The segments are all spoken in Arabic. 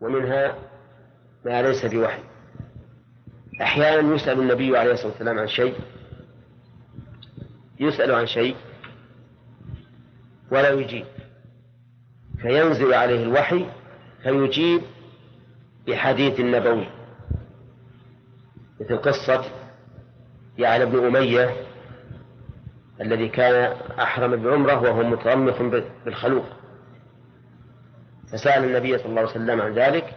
ومنها ما ليس بوحي. أحيانا يسأل النبي عليه الصلاة والسلام عن شيء يسأل عن شيء ولا يجيب. فينزل عليه الوحي فيجيب بحديث نبوي مثل قصة يعلى بن أمية الذي كان أحرم بعمرة وهو مترمخ بالخلوق. فسأل النبي صلى الله عليه وسلم عن ذلك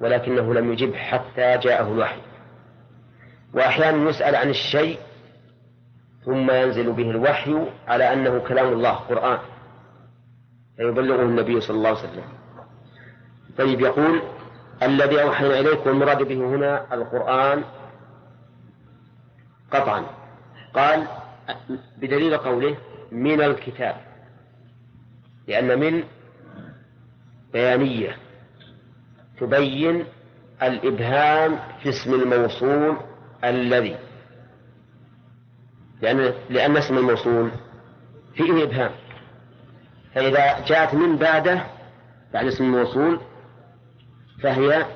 ولكنه لم يجب حتى جاءه الوحي. وأحيانا يسأل عن الشيء ثم ينزل به الوحي على أنه كلام الله قرآن. فيبلغه النبي صلى الله عليه وسلم. طيب يقول الذي أوحينا إليك والمراد به هنا القرآن قطعا. قال بدليل قوله من الكتاب. لأن من بيانية تبين الإبهام في اسم الموصول الذي. لأن لأن اسم الموصول فيه إبهام. فإذا جاءت من بعده بعد اسم الموصول فهي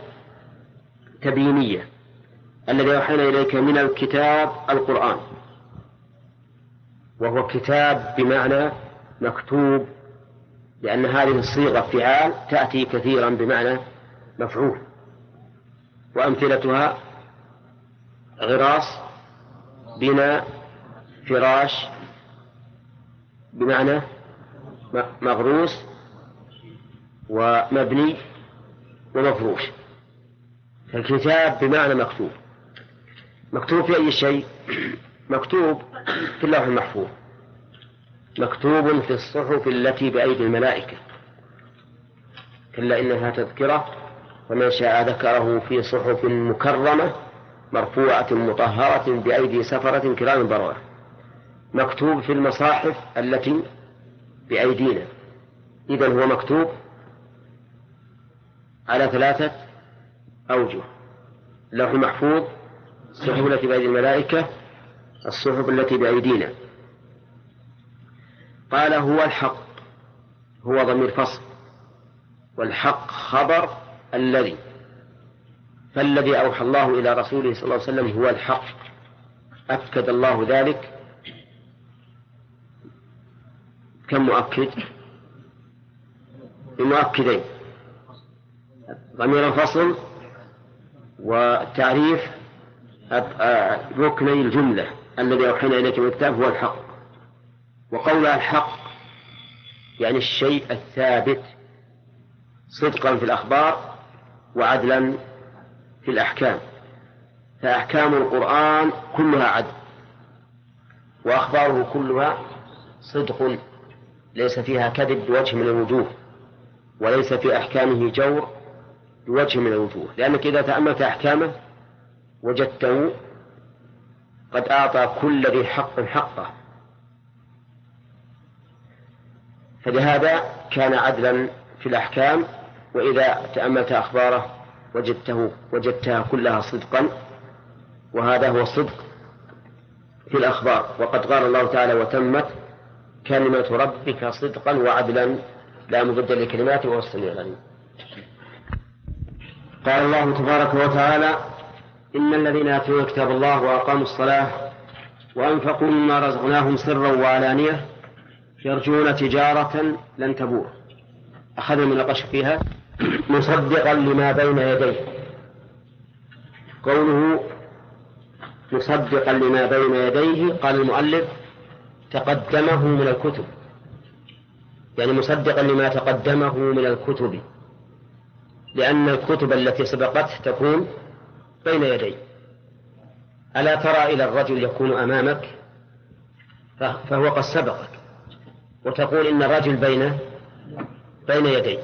تبيينية. الذي أوحينا إليك من الكتاب القرآن. وهو كتاب بمعنى مكتوب لأن هذه الصيغة فعال تأتي كثيرا بمعنى مفعول وأمثلتها غراس بناء فراش بمعنى مغروس ومبني ومفروش. فالكتاب بمعنى مكتوب. مكتوب في أي شيء؟ مكتوب في اللوح المحفوظ. مكتوب في الصحف التي بأيدي الملائكة. كلا إنها تذكرة فمن شاء ذكره في صحف مكرمة مرفوعة مطهرة بأيدي سفرة كرام بررة مكتوب في المصاحف التي بأيدينا. إذا هو مكتوب على ثلاثة أوجه. اللوح المحفوظ الصحف التي بأيدي الملائكة الصحف التي بأيدينا. قال هو الحق هو ضمير فصل والحق خبر الذي فالذي أوحى الله إلى رسوله صلى الله عليه وسلم هو الحق أكد الله ذلك. كم مؤكد؟ بمؤكدين ضمير الفصل والتعريف ركني الجملة الذي أوحينا إليك من الكتاب هو الحق. وقول الحق يعني الشيء الثابت صدقا في الأخبار وعدلا في الأحكام. فأحكام القرآن كلها عدل وأخباره كلها صدق ليس فيها كذب بوجه من الوجوه وليس في أحكامه جور بوجه من الوجوه. لأنك إذا تأملت أحكامه وجدته قد أعطى كل ذي حق حقه. فلهذا كان عدلا في الأحكام وإذا تأملت أخباره وجدته وجدتها كلها صدقا وهذا هو الصدق في الأخبار. وقد قال الله تعالى وتمت كلمة ربك صدقا وعدلا لا مبدل لكلماته وهو السميع العليم. قال الله تبارك وتعالى إن الذين يتلون كتاب الله وأقاموا الصلاة وأنفقوا مما رزقناهم سرا وعلانية يرجون تجارة لن تبور. أخذنا من القش فيها مصدقا لما بين يديه. قوله مصدقا لما بين يديه قال المؤلف تقدمه من الكتب. يعني مصدقا لما تقدمه من الكتب. لأن الكتب التي سبقته تكون بين يديه ألا ترى إلى الرجل يكون أمامك؟ فهو قد سبقك. وتقول إن الرجل بين بين يديه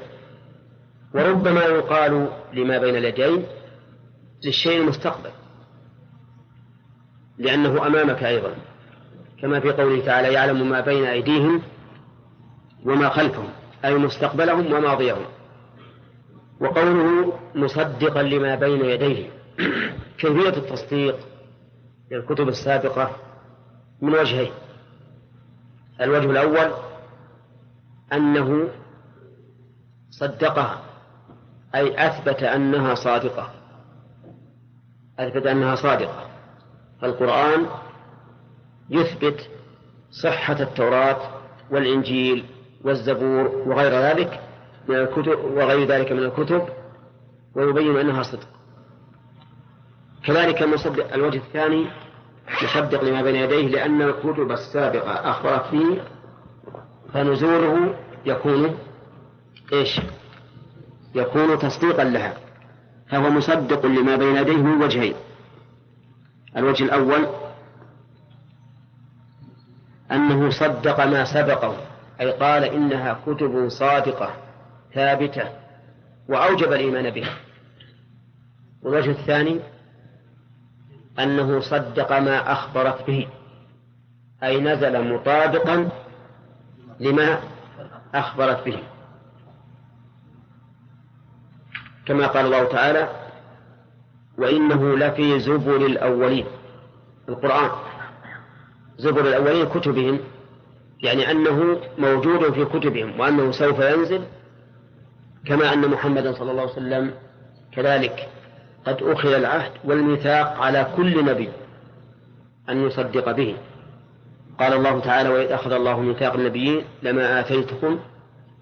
وربما يقال لما بين اليدين للشيء المستقبل لأنه أمامك أيضا. كما في قوله تعالى يعلم ما بين أيديهم وما خلفهم أي مستقبلهم وماضيهم وقوله مصدقا لما بين يديه كيفية التصديق للكتب السابقة من وجهين. الوجه الأول أنه صدقها أي أثبت أنها صادقة. أثبت أنها صادقة. فالقرآن يثبت صحة التوراة والإنجيل والزبور وغير ذلك من الكتب وغير ذلك من الكتب ويبين أنها صدق. كذلك المصدق الوجه الثاني يصدق لما بين يديه لأن الكتب السابقة أخبرت به فنزوله يكون إيش؟ يكون تصديقا لها. فهو مصدق لما بين يديه من وجهين. الوجه الأول أنه صدق ما سبقه أي قال إنها كتب صادقة ثابتة وأوجب الإيمان بها. والوجه الثاني أنه صدق ما أخبرت به أي نزل مطابقا لما أخبرت به. كما قال الله تعالى وإنه لفي زبر الأولين. القرآن. زبر الأولين كتبهم يعني أنه موجود في كتبهم وأنه سوف ينزل كما أن محمدا صلى الله عليه وسلم كذلك قد أخذ العهد والميثاق على كل نبي أن يصدق به. قال الله تعالى وإذ أخذ الله ميثاق النبيين لما آتيتكم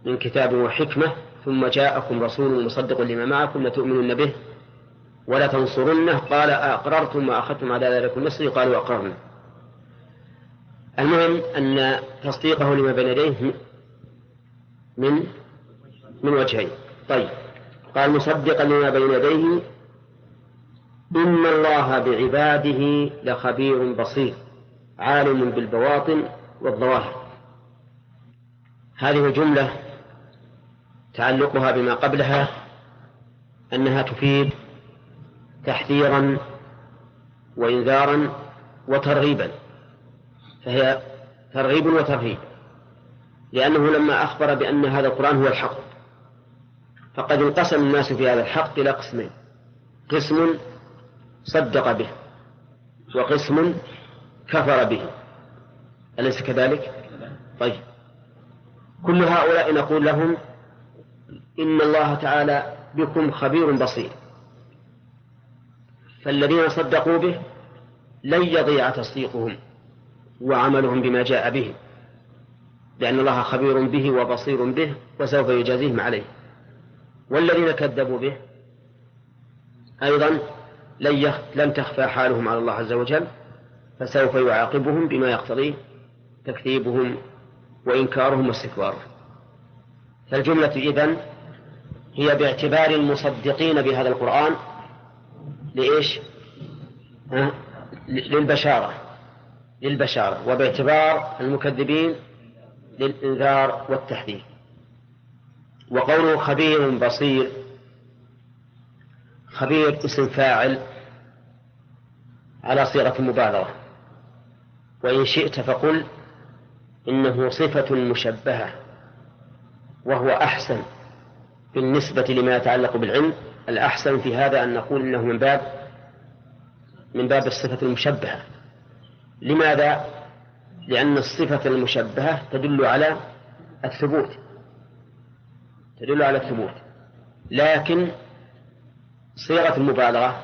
من كتاب وحكمة ثم جاءكم رسول مصدق لما معكم لتؤمنن به ولا تنصرنه قال أقررتم وأخذتم على ذلك النصر. قالوا أقررنا المهم أن تصديقه لما بين يديه من من وجهين. طيب. قال مصدقا لما بين يديه إن الله بعباده لخبير بصير. عالم بالبواطن والظواهر. هذه الجملة تعلقها بما قبلها أنها تفيد تحذيرا وإنذارا وترغيبا. فهي ترغيب وترهيب. لأنه لما أخبر بأن هذا القرآن هو الحق فقد انقسم الناس في هذا الحق إلى قسمين قسم صدق به وقسم كفر به. أليس كذلك؟ طيب. كل هؤلاء نقول لهم إن الله تعالى بكم خبير بصير. فالذين صدقوا به لن يضيع تصديقهم وعملهم بما جاء به لأن الله خبير به وبصير به وسوف يجازيهم عليه. والذين كذبوا به أيضا لن تخفى حالهم على الله عز وجل. فسوف يعاقبهم بما يقتضيه تكذيبهم وإنكارهم واستكبارهم. فالجملة إذن هي باعتبار المصدقين بهذا القرآن لإيش؟ للبشارة للبشارة وباعتبار المكذبين للإنذار والتحذير. وقوله خبير بصير خبير اسم فاعل على صيغة المبالغة وإن شئت فقل إنه صفة مشبهة وهو أحسن بالنسبة لما يتعلق بالعلم. الأحسن في هذا أن نقول إنه من باب من باب الصفة المشبهة. لماذا؟ لأن الصفة المشبهة تدل على الثبوت تدل على الثبوت. لكن صيغة المبالغة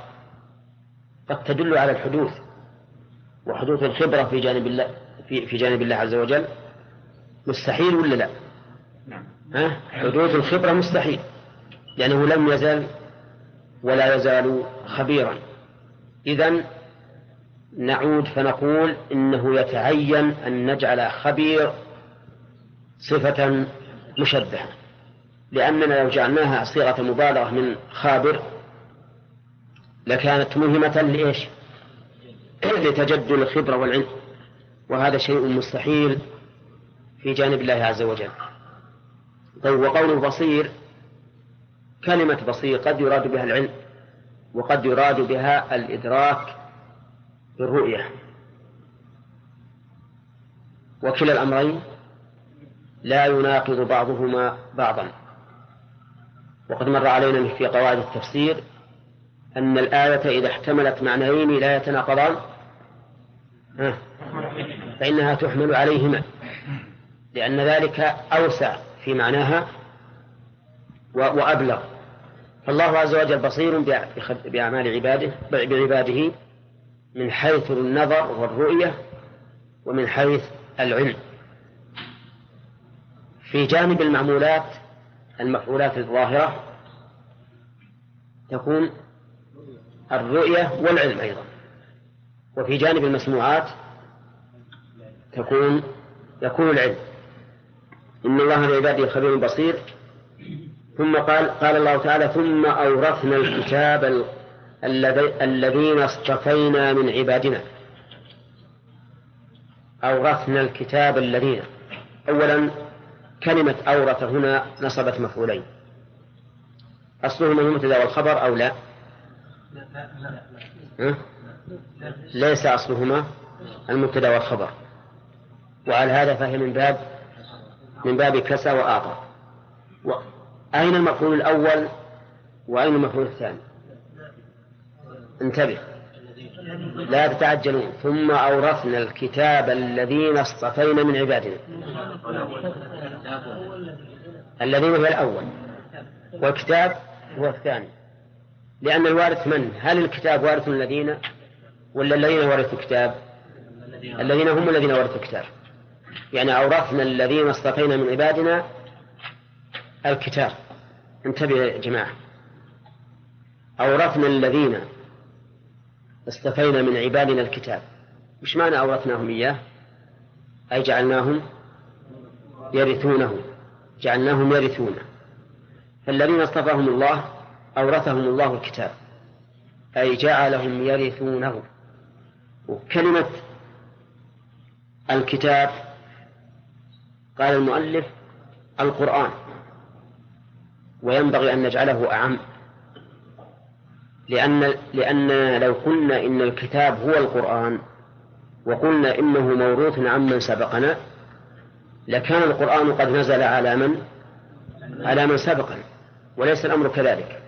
قد تدل على الحدوث. وحدوث الخبرة في جانب الله في, في جانب الله عز وجل مستحيل ولا لا؟ نعم. ها؟ حدوث الخبرة مستحيل لأنه لم يزل ولا يزال خبيرا إذا نعود فنقول إنه يتعين أن نجعل خبير صفة مشبهة لأننا لو جعلناها صيغة مبالغة من خابر لكانت مهمة لإيش؟ لتجدد الخبرة والعلم وهذا شيء مستحيل في جانب الله عز وجل. طيب وقوله بصير كلمة بصير قد يراد بها العلم وقد يراد بها الإدراك بالرؤية. وكلا الأمرين لا يناقض بعضهما بعضا. وقد مر علينا في قواعد التفسير أن الآية إذا احتملت معنيين لا يتناقضان؟ فإنها تحمل عليهما. لأن ذلك أوسع في معناها وأبلغ. فالله عز وجل بصير بأعمال عباده بعباده من حيث النظر والرؤية ومن حيث العلم. في جانب المعمولات المفعولات الظاهرة تكون الرؤية والعلم أيضا. وفي جانب المسموعات تكون يكون العلم. إن الله بعباده خبير بصير. ثم قال قال الله تعالى ثم أورثنا الكتاب الذين اصطفينا من عبادنا. أورثنا الكتاب الذين أولا كلمة أورث هنا نصبت مفعولين. أصلهما المبتدأ والخبر أو لا؟ ها؟ ليس أصلهما المبتدأ والخبر. وعلى هذا فهي من باب من باب كسى وآطى أين المفعول الأول وأين المفعول الثاني؟ انتبه. لا تتعجلون. ثم أورثنا الكتاب الذين اصطفينا من عبادنا. الذين هو الأول. والكتاب هو الثاني. لأن الوارث من؟ هل الكتاب وارث الذين؟ ولا الذين ورثوا الكتاب؟ الذين هم الذين ورثوا الكتاب. يعني أورثنا الذين اصطفينا من عبادنا الكتاب. انتبه يا جماعة. أورثنا الذين اصطفينا من عبادنا الكتاب. مش معنى أورثناهم إياه؟ أي جعلناهم يرثونه جعلناهم يرثونه فالذين اصطفاهم الله أورثهم الله الكتاب أي جعلهم يرثونه. وكلمة الكتاب قال المؤلف القرآن. وينبغي أن نجعله أعم لأن لأن لو قلنا إن الكتاب هو القرآن وقلنا إنه موروث عمن سبقنا لكان القرآن قد نزل على من؟ على من سبقنا وليس الأمر كذلك.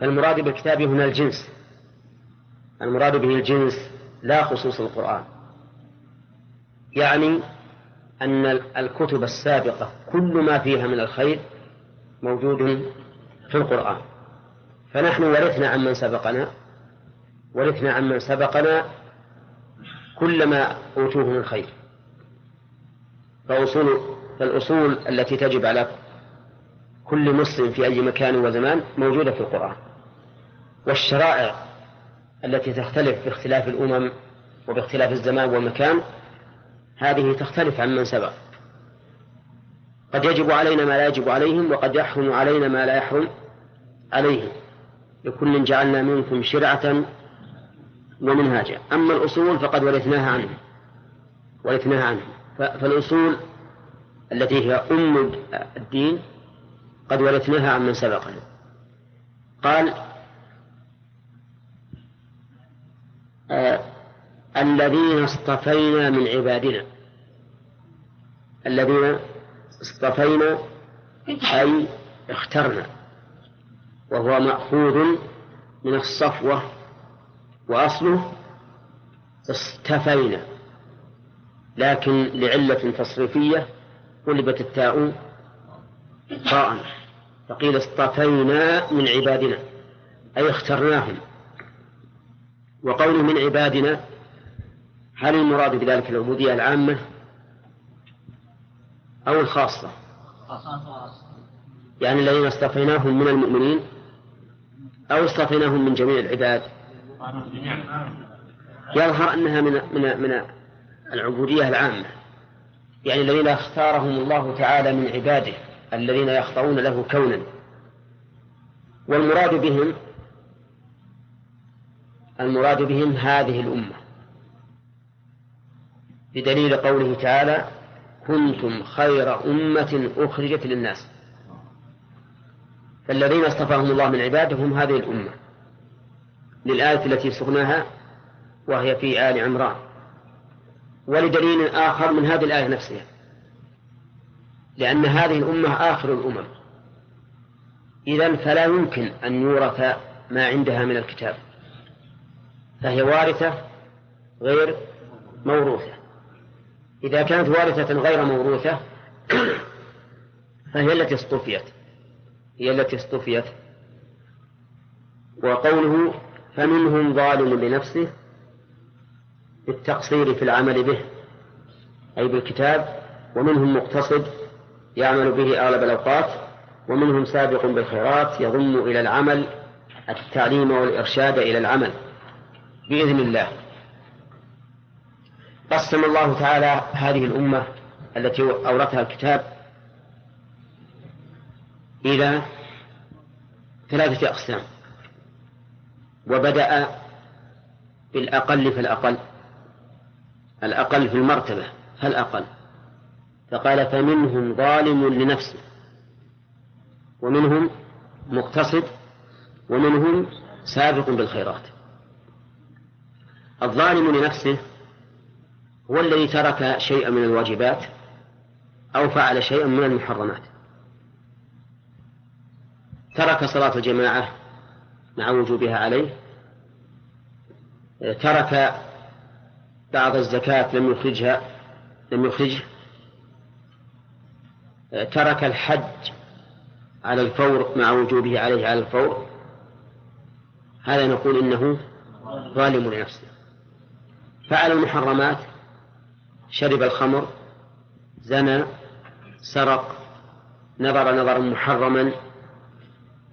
فالمراد بالكتاب هنا الجنس. المراد به الجنس لا خصوص القرآن. يعني أن الكتب السابقة كل ما فيها من الخير موجود في القرآن. فنحن ورثنا عمن سبقنا ورثنا عمن سبقنا كل ما أوتوه من خير. فأصول فالأصول التي تجب على كل مسلم في أي مكان وزمان موجودة في القرآن. والشرائع التي تختلف باختلاف الأمم وباختلاف الزمان والمكان هذه تختلف عن من سبق. قد يجب علينا ما لا يجب عليهم وقد يحرم علينا ما لا يحرم عليهم. لكل جعلنا منكم شرعة ومنهاجا. أما الأصول فقد ورثناها عنهم. ورثناها عنهم. فالأصول التي هي أم الدين قد ورثناها عن من سبقنا. قال آه الذين اصطفينا من عبادنا. الذين اصطفينا أي اخترنا. وهو مأخوذ من الصفوة وأصله اصطفينا. لكن لعلة تصريفية قلبت التاء طاء فقيل اصطفينا من عبادنا أي اخترناهم. وقوله من عبادنا هل المراد بذلك العبودية العامة أو الخاصة؟ يعني الذين اصطفيناهم من المؤمنين أو اصطفيناهم من جميع العباد؟ يظهر أنها من من من العبودية العامة يعني الذين اختارهم الله تعالى من عباده الذين يخضعون له كونا. والمراد بهم المراد بهم هذه الأمة. بدليل قوله تعالى كنتم خير أمة أخرجت للناس. فالذين اصطفاهم الله من عباده هم هذه الأمة. للآية التي سقناها وهي في آل عمران. ولدليل آخر من هذه الآية نفسها. لأن هذه الأمة آخر الأمم. إذا فلا يمكن أن يورث ما عندها من الكتاب. فهي وارثة غير موروثة. إذا كانت وارثة غير موروثة فهي التي اصطفيت. هي التي اصطفيت. وقوله فمنهم ظالم لنفسه بالتقصير في العمل به أي بالكتاب. ومنهم مقتصد يعمل به أغلب الأوقات. ومنهم سابق بالخيرات يضم إلى العمل التعليم والإرشاد إلى العمل. بإذن الله. قسم الله تعالى هذه الأمة التي أورثها الكتاب إلى ثلاثة أقسام. وبدأ بالأقل فالأقل الأقل. في المرتبة فالأقل فقال فمنهم ظالم لنفسه ومنهم مقتصد ومنهم سابق بالخيرات. الظالم لنفسه هو الذي ترك شيئا من الواجبات أو فعل شيئا من المحرمات. ترك صلاة الجماعة مع وجوبها عليه. ترك بعض الزكاة لم يخرجها لم يخرجه. ترك الحج على الفور مع وجوبه عليه على الفور. هذا نقول إنه ظالم لنفسه. فعل المحرمات شرب الخمر زنى سرق نظر نظرا محرما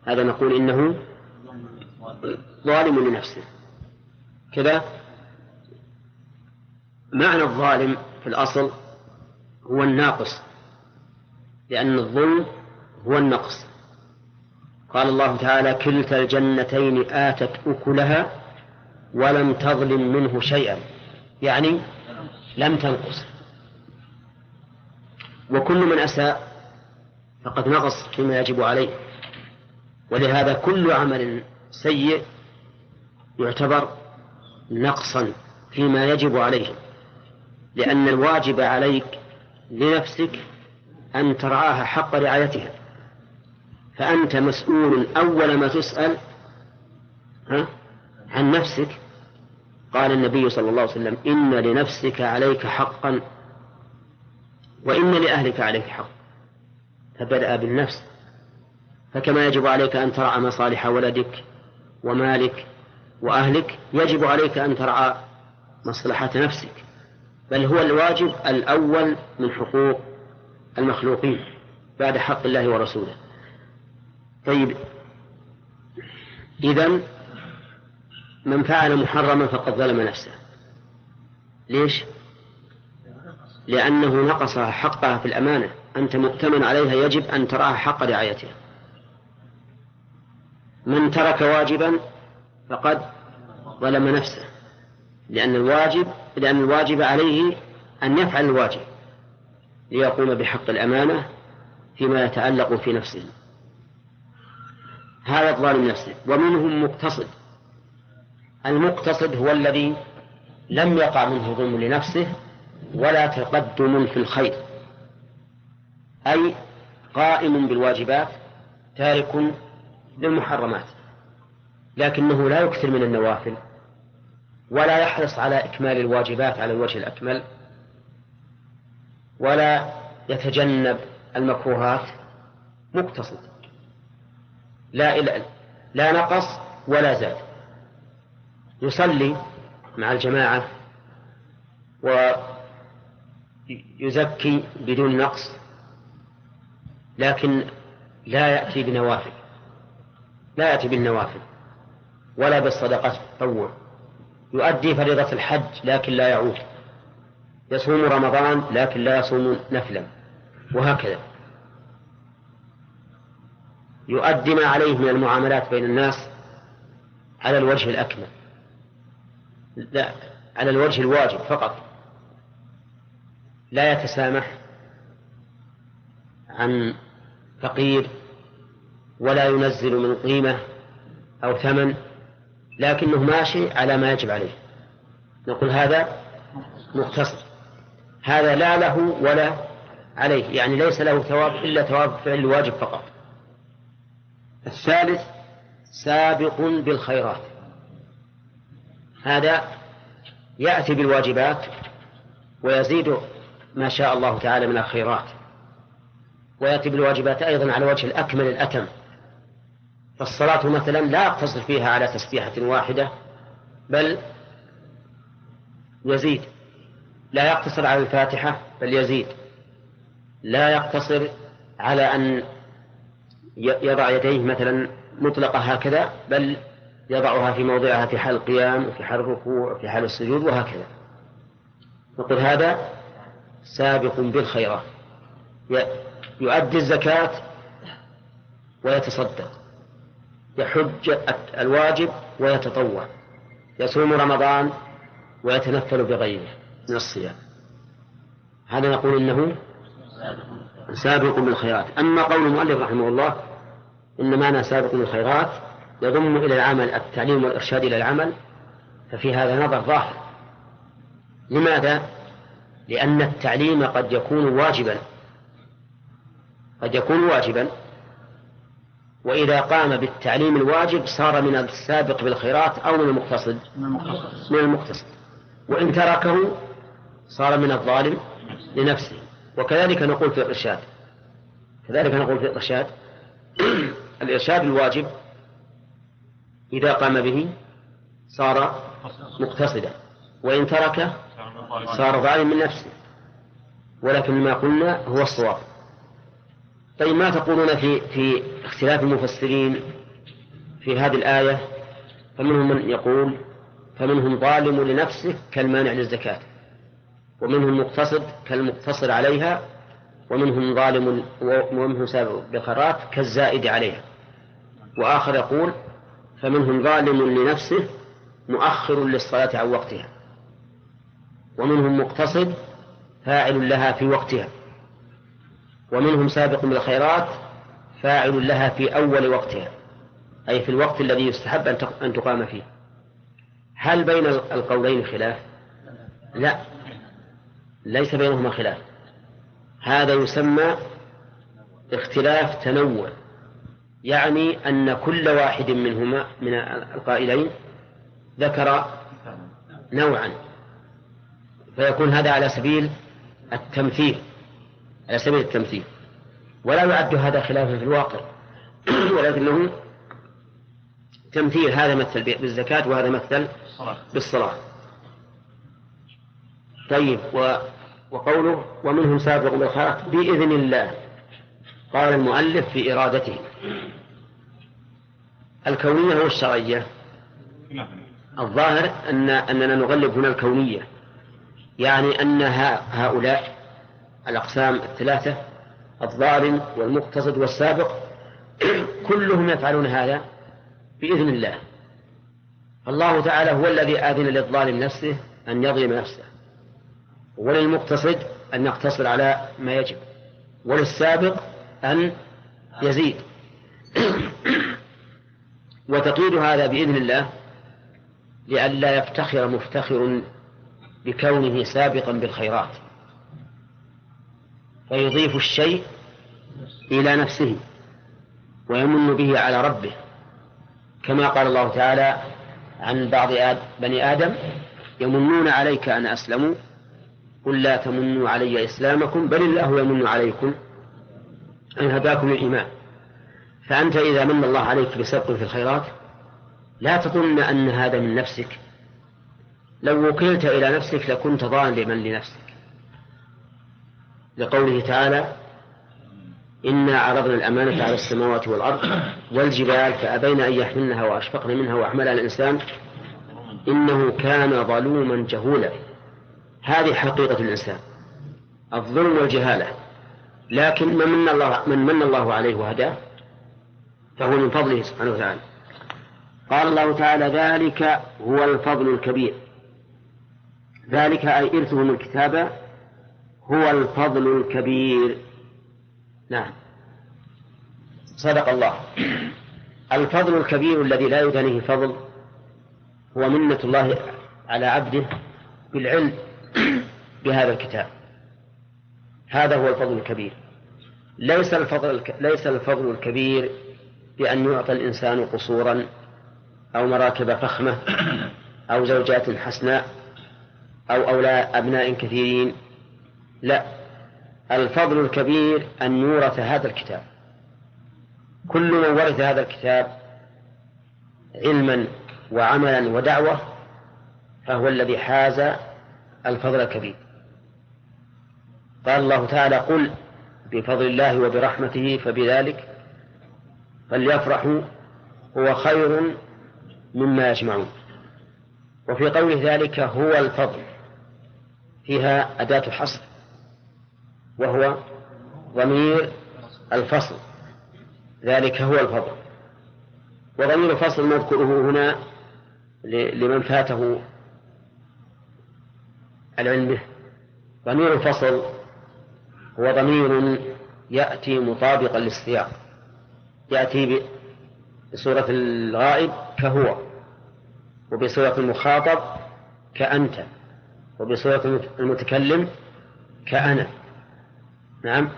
هذا نقول إنه ظالم لنفسه. كذا معنى الظالم في الأصل هو الناقص لأن الظلم هو النقص. قال الله تعالى كلتا الجنتين آتت أكلها ولم تظلم منه شيئا. يعني لم تنقص. وكل من أساء فقد نقص فيما يجب عليه. ولهذا كل عمل سيء يعتبر نقصا فيما يجب عليه. لأن الواجب عليك لنفسك أن ترعاها حق رعايتها. فأنت مسؤول أول ما تسأل عن نفسك قال النبي صلى الله عليه وسلم إن لنفسك عليك حقا وإن لأهلك عليك حق. فبدأ بالنفس. فكما يجب عليك أن ترعى مصالح ولدك ومالك وأهلك يجب عليك أن ترعى مصلحة نفسك. بل هو الواجب الأول من حقوق المخلوقين بعد حق الله ورسوله. طيب إذا من فعل محرما فقد ظلم نفسه. ليش؟ لأنه نقصها حقها في الأمانة. أنت مؤتمن عليها يجب أن ترأها حق رعايتها. من ترك واجبا فقد ظلم نفسه. لأن الواجب لأن الواجب عليه أن يفعل الواجب ليقوم بحق الأمانة فيما يتعلق في نفسه. هذا الظالم نفسه. ومنهم مقتصد. المقتصد هو الذي لم يقع منه ظلم لنفسه ولا تقدم في الخير. أي قائم بالواجبات تارك للمحرمات. لكنه لا يكثر من النوافل ولا يحرص على إكمال الواجبات على الوجه الأكمل ولا يتجنب المكروهات مقتصد. لا لا نقص ولا زاد. يصلي مع الجماعة ويزكي بدون نقص لكن لا يأتي بنوافل لا يأتي بالنوافل ولا بالصدقات التطوع يؤدي فريضة الحج لكن لا يعود. يصوم رمضان لكن لا يصوم نفلا وهكذا. يؤدي ما عليه من المعاملات بين الناس على الوجه الأكمل. لا على الوجه الواجب فقط. لا يتسامح عن فقير ولا ينزل من قيمة أو ثمن لكنه ماشي على ما يجب عليه. نقول هذا مقتصر هذا لا له ولا عليه يعني ليس له ثواب إلا ثواب فعل الواجب فقط. الثالث سابق بالخيرات. هذا يأتي بالواجبات ويزيد ما شاء الله تعالى من الخيرات. ويأتي بالواجبات أيضا على وجه الأكمل الأتم. فالصلاة مثلا لا يقتصر فيها على تسبيحة واحدة بل يزيد. لا يقتصر على الفاتحة بل يزيد. لا يقتصر على أن يضع يديه مثلا مطلقة هكذا بل يضعها في موضعها في حال القيام وفي حال الركوع وفي حال السجود وهكذا. نقول هذا سابق بالخيرات. يؤدي الزكاة ويتصدق. يحج الواجب ويتطوع. يصوم رمضان ويتنفل بغيره من الصيام. هذا نقول إنه سابق بالخيرات. أما قول المؤلف رحمه الله ان معنى سابق بالخيرات يضم إلى العمل التعليم والإرشاد إلى العمل ففي هذا نظر ظاهر. لماذا؟ لأن التعليم قد يكون واجبا. قد يكون واجبا. وإذا قام بالتعليم الواجب صار من السابق بالخيرات أو من المقتصد. من المقتصد. وإن تركه صار من الظالم لنفسه. وكذلك نقول في الإرشاد. كذلك نقول في الإرشاد. الإرشاد الواجب إذا قام به صار مقتصدا. وإن تركه صار ظالم من نفسه. ولكن ما قلنا هو الصواب. طيب ما تقولون في في اختلاف المفسرين في هذه الآية؟ فمنهم من يقول فمنهم ظالم لنفسه كالمانع للزكاة. ومنهم مقتصد كالمقتصر عليها. ومنهم ظالم ومنهم سابق بالخيرات كالزائد عليها. وآخر يقول فمنهم ظالم لنفسه مؤخر للصلاة عن وقتها. ومنهم مقتصد فاعل لها في وقتها. ومنهم سابق بالخيرات فاعل لها في أول وقتها. أي في الوقت الذي يستحب أن تقام فيه. هل بين القولين خلاف؟ لا. ليس بينهما خلاف. هذا يسمى اختلاف تنوع. يعني أن كل واحد منهما من القائلين ذكر نوعا. فيكون هذا على سبيل التمثيل على سبيل التمثيل. ولا يعد هذا خلافا في الواقع. ولكنه تمثيل هذا مثل بالزكاة وهذا مثل بالصلاة. طيب و وقوله ومنهم سابق بالخيرات بإذن الله. قال المؤلف في إرادته. الكونية والشرعية. الظاهر أن أننا نغلب هنا الكونية. يعني أن هؤلاء الأقسام الثلاثة الظالم والمقتصد والسابق كلهم يفعلون هذا بإذن الله. الله تعالى هو الذي آذن للظالم نفسه أن يظلم نفسه. وللمقتصد أن يقتصر على ما يجب. وللسابق أن يزيد. وتقييد هذا بإذن الله لئلا يفتخر مفتخر بكونه سابقا بالخيرات. فيضيف الشيء إلى نفسه ويمن به على ربه. كما قال الله تعالى عن بعض آد بني آدم يمنون عليك أن أسلموا قل لا تمنوا علي إسلامكم بل الله يمن عليكم. أن هداكم الإيمان فأنت إذا من الله عليك بسبق في الخيرات لا تظن أن هذا من نفسك. لو وكلت إلى نفسك لكنت ظالما لنفسك. لقوله تعالى إنا عرضنا الأمانة على السماوات والأرض والجبال فأبين أن يحملنها وأشفقن منها وأحملها الإنسان إنه كان ظلوما جهولا. هذه حقيقة الإنسان. الظلم والجهالة. لكن من من الله من من الله عليه وهداه فهو من فضله سبحانه وتعالى. قال الله تعالى ذلك هو الفضل الكبير. ذلك أي إرثهم الكتاب هو الفضل الكبير. نعم. صدق الله. الفضل الكبير الذي لا يدانيه فضل هو منة الله على عبده بالعلم بهذا الكتاب. هذا هو الفضل الكبير. ليس الفضل ليس الفضل الكبير بأن يعطى الإنسان قصورا أو مراكب فخمة أو زوجات حسناء أو أولاد أبناء كثيرين. لا الفضل الكبير أن يورث هذا الكتاب. كل من ورث هذا الكتاب علما وعملا ودعوة فهو الذي حاز الفضل الكبير. قال الله تعالى قل بفضل الله وبرحمته فبذلك فليفرحوا هو خير مما يجمعون. وفي قول ذلك هو الفضل فيها أداة حصر وهو ضمير الفصل ذلك هو الفضل. وضمير الفصل نذكره هنا لمن فاته العلم به. ضمير الفصل هو ضمير يأتي مطابقا للسياق. يأتي بصورة الغائب كهو وبصورة المخاطب كأنت وبصورة المتكلم كأنا. نعم.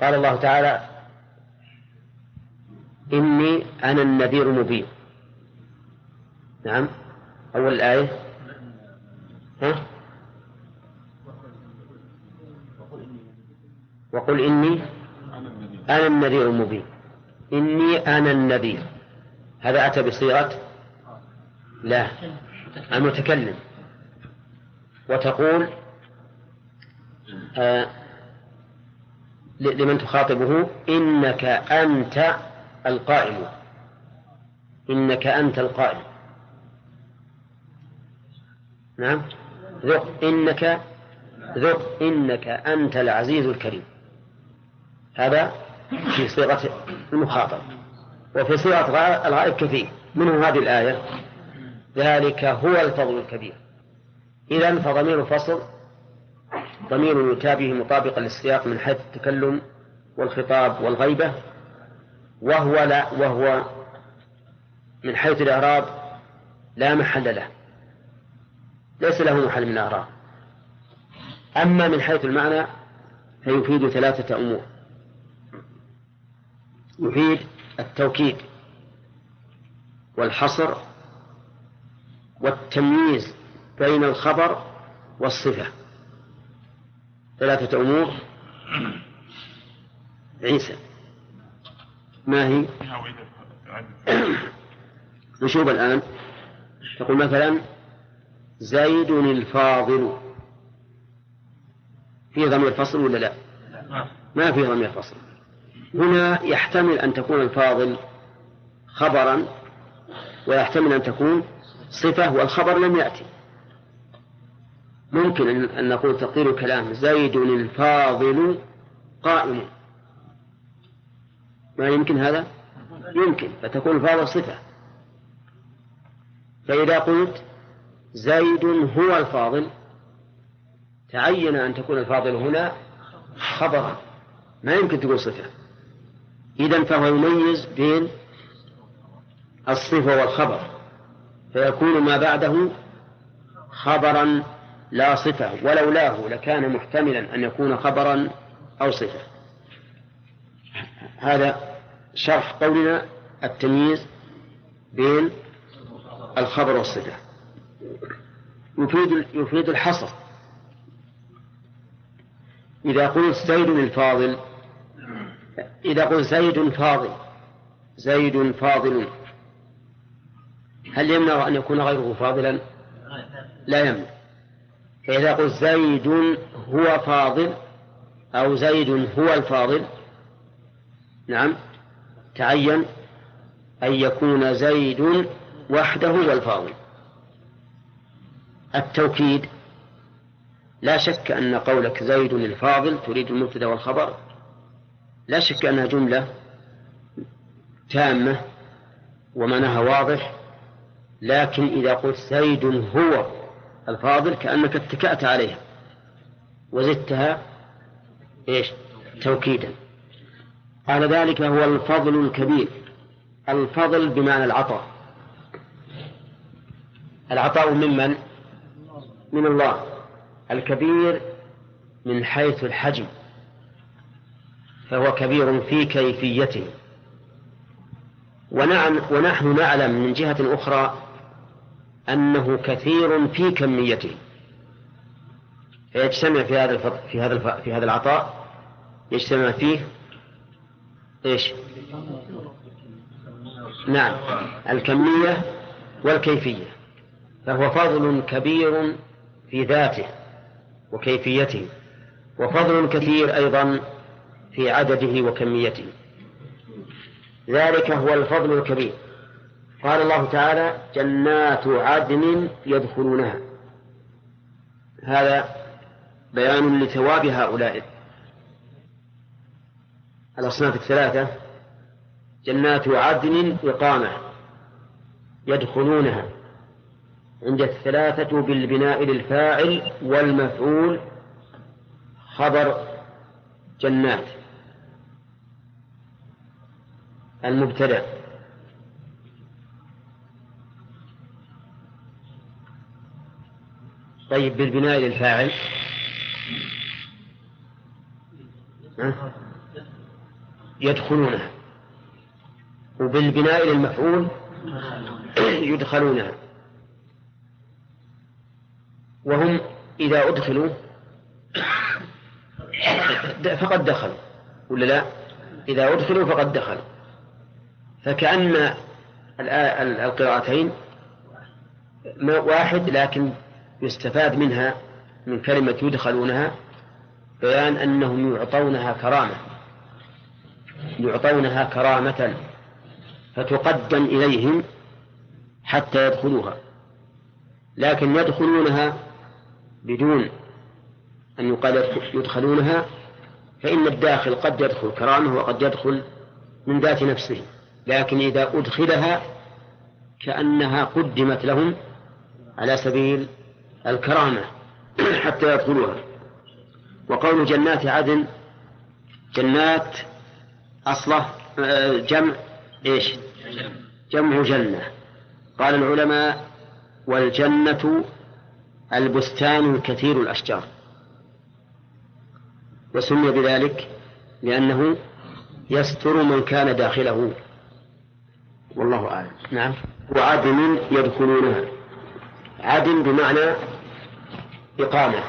قال الله تعالى إني أنا النذير المبين. نعم. أول الآية ها؟ وقل إني أنا النذير المبين. إني أنا النذير. هذا أتى بصيغة لا المتكلم. وتقول آه لمن تخاطبه إنك أنت القائم إنك أنت القائم نعم. ذق إنك ذق إنك أنت العزيز الكريم. هذا في صيغة المخاطب. وفي صيغة الغائب كثير منه هذه الآية. ذلك هو الفضل الكبير. إذا فضمير الفصل ضمير يتابه مطابقا للسياق من حيث التكلم والخطاب والغيبة وهو لا وهو من حيث الإعراب لا محل له. ليس له محل من الإعراب. أما من حيث المعنى فيفيد ثلاثة أمور. يفيد التوكيد والحصر والتمييز بين الخبر والصفة. ثلاثة أمور. عيسى ما هي؟ نشوف الآن. تقول مثلا زيد الفاضل. في ضمير فصل ولا لا. ما في ضمير فصل. هنا يحتمل أن تكون الفاضل خبرا ويحتمل أن تكون صفة والخبر لم يأتي. ممكن أن نقول تقدير الكلام زيد الفاضل قائم. ما يمكن هذا؟ يمكن فتكون الفاضل صفة. فإذا قلت زيد هو الفاضل تعين أن تكون الفاضل هنا خبرا. ما يمكن تقول صفة. إذا فهو يميز بين الصفة والخبر فيكون ما بعده خبرا لا صفة ولولاه لكان محتملا أن يكون خبرا أو صفة. هذا شرح قولنا التمييز بين الخبر والصفة. يفيد يفيد الحصر. إذا قلت زيد الفاضل إذا قلت زيد فاضل زيد فاضل. هل يمنع أن يكون غيره فاضلا؟ لا يمنع. فإذا قلت زيد هو فاضل أو زيد هو الفاضل نعم تعين أن يكون زيد وحده هو الفاضل. التوكيد لا شك أن قولك زيد الفاضل تريد المبتدأ والخبر. لا شك أنها جملة تامة ومعناها واضح لكن إذا قلت زيد هو الفاضل كأنك اتكأت عليها وزدتها إيش؟ توكيدا. قال ذلك هو الفضل الكبير. الفضل بمعنى العطاء. العطاء ممن من الله. الكبير من حيث الحجم. فهو كبير في كيفيته. ونعم ونحن نعلم من جهة أخرى أنه كثير في كميته. فيجتمع في هذا في هذا في هذا العطاء يجتمع فيه إيش؟ نعم الكمية والكيفية. فهو فضل كبير في ذاته وكيفيته. وفضل كثير أيضا في عدده وكميته. ذلك هو الفضل الكبير. قال الله تعالى جنات عدن يدخلونها. هذا بيان لثواب هؤلاء. الأصناف الثلاثة جنات عدن إقامة يدخلونها. عند الثلاثة بالبناء للفاعل والمفعول خبر جنات. المبتدأ طيب بالبناء للفاعل. يدخلونها. وبالبناء للمفعول يدخلونها. وهم إذا أدخلوا فقد دخلوا ولا لا؟ إذا أدخلوا فقد دخلوا. فكأن القراءتين واحد لكن يستفاد منها من كلمة يدخلونها بيان أنهم يعطونها كرامة. يعطونها كرامة فتقدم إليهم حتى يدخلوها. لكن يدخلونها بدون أن يقال يدخلونها فإن الداخل قد يدخل كرامة وقد يدخل من ذات نفسه. لكن إذا أدخلها كأنها قدمت لهم على سبيل الكرامة حتى يدخلوها. وقول جنات عدن جنات أصله آه، جمع إيش؟ جمع جنة. قال العلماء والجنة البستان كثير الأشجار. وسمي بذلك لأنه يستر من كان داخله. والله أعلم. نعم. وعدن يدخلونها. عدن بمعنى إقامة.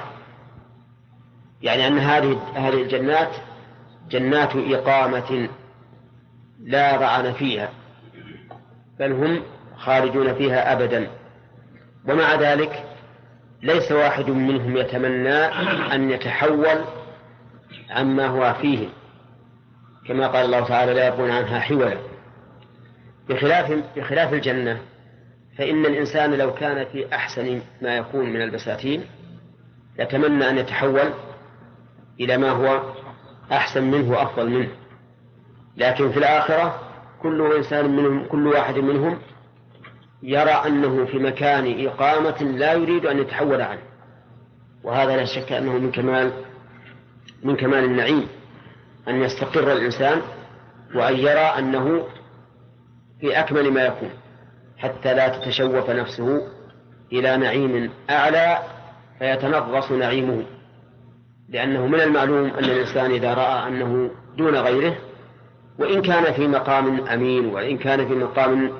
يعني أن هذه هذه الجنات جنات إقامة لا طعن فيها بل هم خارجون فيها أبدا. ومع ذلك ليس واحد منهم يتمنى أن يتحول عما هو فيه. كما قال الله تعالى لا يبغون عنها حولا. بخلاف بخلاف الجنة فإن الإنسان لو كان في أحسن ما يكون من البساتين يتمنى أن يتحول إلى ما هو أحسن منه وأفضل منه. لكن في الآخرة كل إنسان منهم كل واحد منهم يرى أنه في مكان إقامة لا يريد أن يتحول عنه. وهذا لا شك أنه من كمال من كمال النعيم أن يستقر الإنسان وأن يرى أنه في أكمل ما يكون حتى لا تتشوف نفسه إلى نعيم أعلى فيتنغص نعيمه لأنه من المعلوم أن الإنسان إذا رأى أنه دون غيره وإن كان في مقام أمين وإن كان في مقام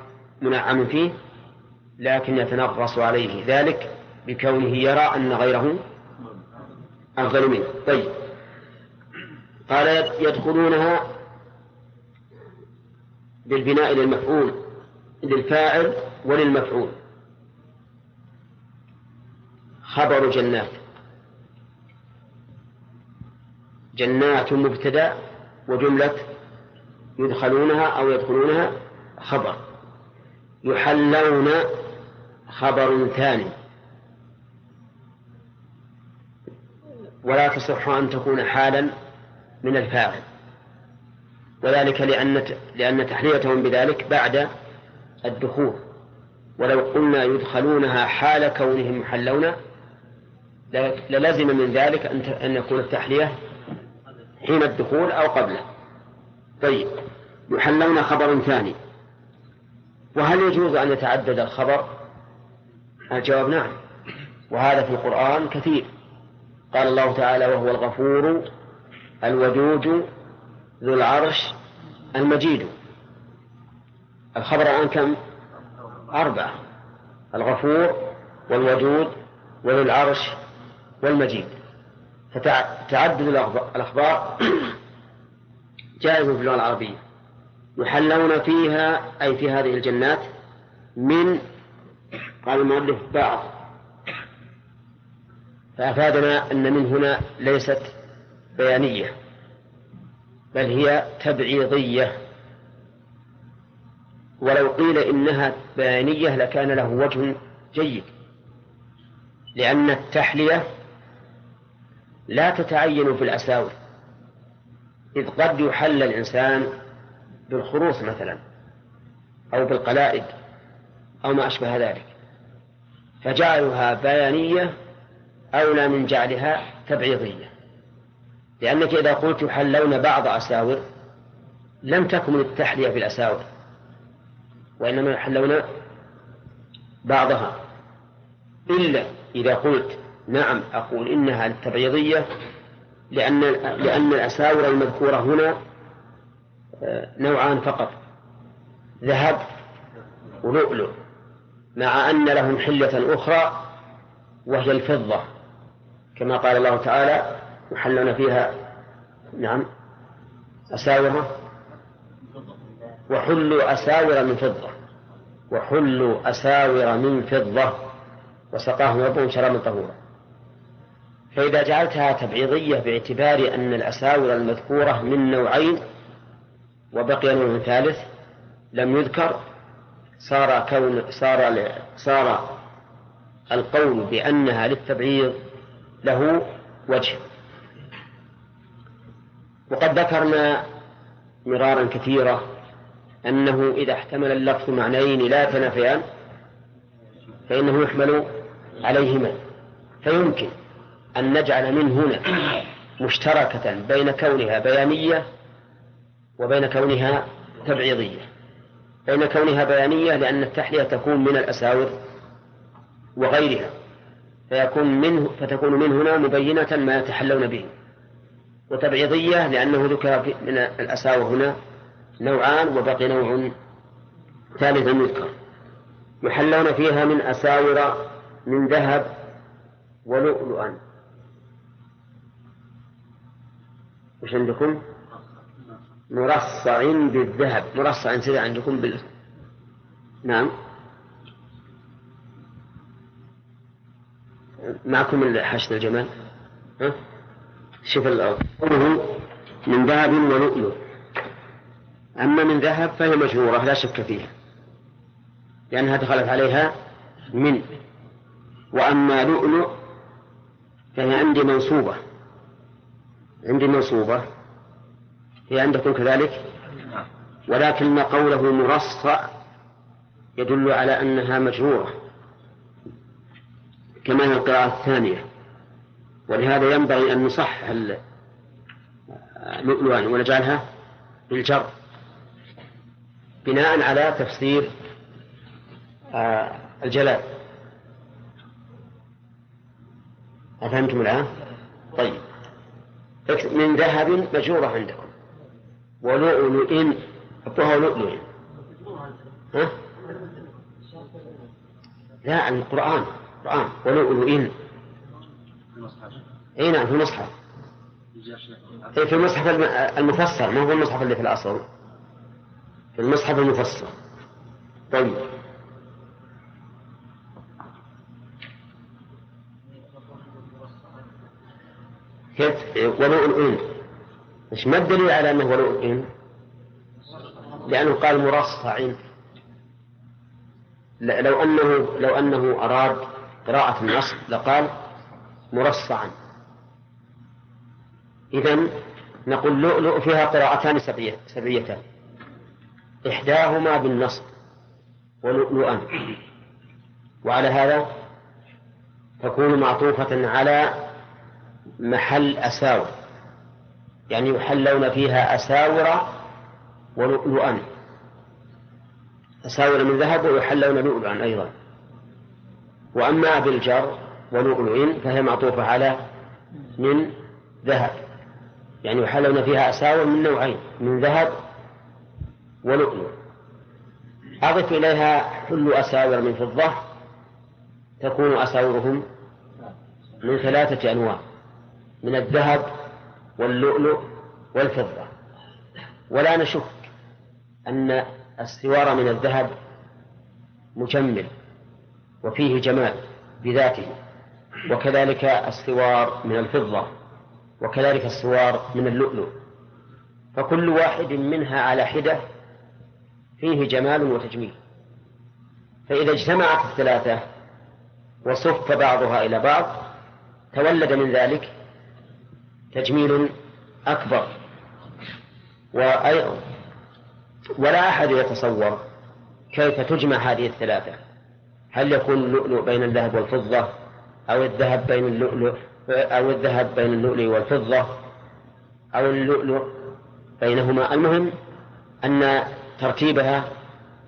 منعم فيه لكن يتنغص عليه ذلك بكونه يرى أن غيره أفضل منه. طيب. قال يدخلونها بالبناء للمفعول للفاعل وللمفعول. خبر جنات. جنات مبتدأ وجملة يدخلونها أو يدخلونها خبر. يحلون خبر ثاني. ولا تصح أن تكون حالا من الفاعل. وذلك لأن لأن تحليتهم بذلك بعد الدخول. ولو قلنا يدخلونها حال كونهم يحلون للزم من ذلك أن يكون التحلية حين الدخول أو قبله. طيب يحلون خبر ثاني. وهل يجوز أن يتعدد الخبر؟ الجواب نعم. وهذا في القرآن كثير. قال الله تعالى وهو الغفور الودود ذو العرش المجيد. الخبر الآن كم؟ أربعة. الغفور والودود وذو العرش والمجيد. فتعدد الأخبار. جائز في اللغة العربية. يحلون فيها أي في هذه الجنات من قال المؤلف بعض. فأفادنا أن من هنا ليست بيانية. بل هي تبعيضية. ولو قيل إنها بيانية لكان له وجه جيد لأن التحلية لا تتعين في الأساور إذ قد يحل الإنسان بالخروص مثلا أو بالقلائد أو ما أشبه ذلك. فجعلها بيانية أولى من جعلها تبعيضية. لأنك إذا قلت يحلون بعض أساور لم تكن التحلية في الأساور وإنما يحلون بعضها. إلا إذا قلت نعم أقول إنها التبعيضية لأن لأن الأساور المذكورة هنا آه، نوعان فقط ذهب ولؤلؤ مع أن لهم حلة أخرى وهي الفضة كما قال الله تعالى يحلون فيها نعم أساور. وحلوا أساور من فضة. وحلوا أساور من فضة. وسقاهم ربهم شرابا طهورا. فإذا جعلتها تبعيضية باعتبار أن الأساور المذكورة من نوعين وبقي نوع ثالث لم يذكر صار كون صار صار القول بأنها للتبعيض له وجه. وقد ذكرنا مرارا كثيرا أنه إذا احتمل اللفظ معنيين لا يتنافيان فإنه يحمل عليهما. فيمكن أن نجعل من هنا مشتركة بين كونها بيانية وبين كونها تبعيضية. بين كونها بيانية لأن التحلية تكون من الأساور وغيرها فيكون منه فتكون من هنا مبينة ما يتحلون به. وتبعيضية لأنه ذكر من الأساور هنا نوعان وبقي نوع ثالث يذكر. يحلون فيها من أساور من ذهب ولؤلؤا. وش عندكم؟ مرصع بالذهب. مرصع سيدة عندكم بال نعم. معكم حشد الجمال؟ ها؟ شوف قوله من ذهب ولؤلؤ أما من ذهب فهي مشهورة لا شك فيها. لأنها دخلت عليها من. وأما لؤلؤ فهي عندي منصوبة. عندي منصوبة. هي عندكم كذلك؟ ولكن قوله مرصع يدل على أنها مجرورة. كما هي القراءة الثانية. ولهذا ينبغي أن نصحح لؤلؤا ونجعلها بالجر بناء على تفسير آه، الجلال. أفهمتم الآن؟ طيب. من ذهب مجورة عندكم. ولؤلؤ حطوها لؤلؤ. ها؟ لا القرآن القرآن. ولؤلؤ إي نعم في المصحف. في المصحف المفسر. ما هو المصحف اللي في الأصل؟ في المصحف المفسر. طيب. ولؤلؤ إيش ما الدليل على أنه ولؤلؤ؟ لأنه قال مرصع لو أنه لو أنه أراد قراءة النص لقال مرصعا. إذا نقول لؤلؤ فيها قراءتان سبعيتان. إحداهما بالنصب ولؤلؤا. وعلى هذا تكون معطوفة على محل أساور. يعني يحلون فيها أساور ولؤلؤا. أساور من ذهب ويحلون لؤلؤا أيضا. وأما بالجر ولؤلؤ فهي معطوفة على من ذهب. يعني يحلون فيها أساور من نوعين من ذهب ولؤلؤ. أضف إليها حل أساور من فضة تكون أساورهم من ثلاثة أنواع من الذهب واللؤلؤ والفضة. ولا نشك أن السوار من الذهب مجمل وفيه جمال بذاته. وكذلك السوار من الفضة وكذلك السوار من اللؤلؤ. فكل واحد منها على حدة فيه جمال وتجميل. فإذا اجتمعت الثلاثة وصف بعضها إلى بعض تولد من ذلك تجميل أكبر. ولا أحد يتصور كيف تجمع هذه الثلاثة. هل يكون اللؤلؤ بين الذهب والفضة؟ أو الذهب بين اللؤلؤ أو الذهب بين اللؤلؤ والفضة أو اللؤلؤ بينهما. المهم أن ترتيبها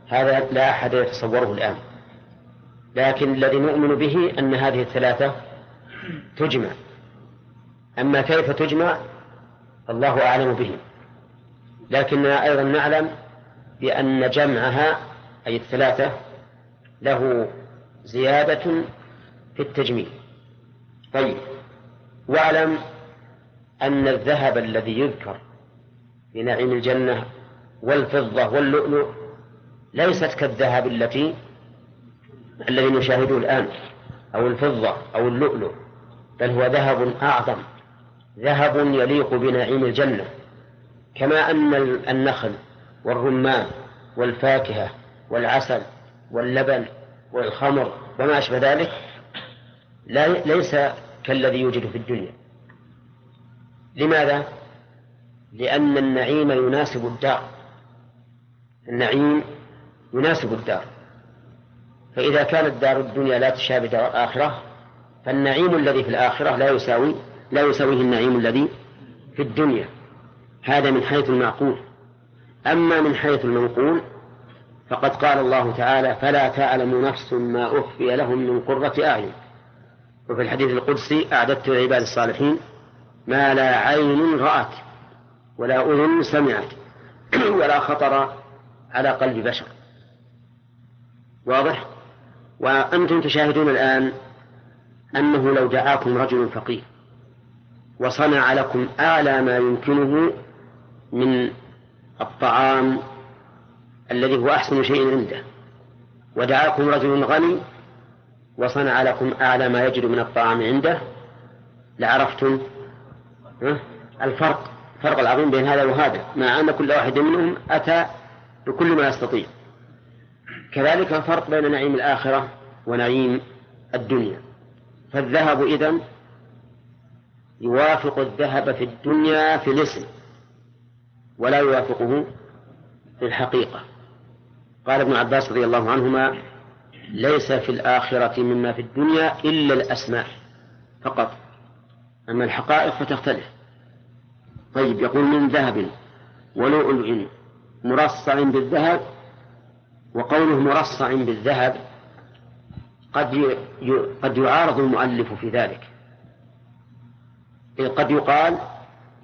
هذا لا أحد يتصوره الآن. لكن الذي نؤمن به أن هذه الثلاثة تجمع. أما كيف تجمع؟ الله أعلم به. لكننا أيضا نعلم بأن جمعها أي الثلاثة له زيادة في التجميل. طيب. واعلم أن الذهب الذي يذكر في نعيم الجنة والفضة واللؤلؤ ليست كالذهب التي الذي نشاهده الآن أو الفضة أو اللؤلؤ بل هو ذهب أعظم ذهب يليق بنعيم الجنة. كما أن النخل والرمان والفاكهة والعسل واللبن والخمر وما أشبه ذلك لا ليس كالذي يوجد في الدنيا. لماذا؟ لأن النعيم يناسب الدار. النعيم يناسب الدار. فإذا كانت دار الدنيا لا تشابه دار الآخرة فالنعيم الذي في الآخرة لا يساوي لا يساويه النعيم الذي في الدنيا. هذا من حيث المعقول. أما من حيث المنقول فقد قال الله تعالى فلا تعلم نفس ما أخفي لهم من قرة أعين. وفي الحديث القدسي أعددت لعباد الصالحين ما لا عين رأت ولا أذن سمعت ولا خطر على قلب بشر. واضح؟ وأنتم تشاهدون الآن أنه لو دعاكم رجل فقير وصنع لكم أعلى ما يمكنه من الطعام الذي هو أحسن شيء عنده ودعاكم رجل غني وصنع لكم أعلى ما يجد من الطعام عنده. لعرفتم الفرق الفرق العظيم بين هذا وهذا. مع أن كل واحد منهم أتى بكل ما يستطيع. كذلك الفرق بين نعيم الآخرة ونعيم الدنيا. فالذهب إذن يوافق الذهب في الدنيا في الاسم ولا يوافقه في الحقيقة. قال ابن عباس رضي الله عنهما ليس في الآخرة مما في الدنيا إلا الأسماء فقط. أما الحقائق فتختلف. طيب يقول من ذهب ولؤلؤ مرصع بالذهب وقوله مرصع بالذهب قد قد يعارض المؤلف في ذلك. إذ قد يقال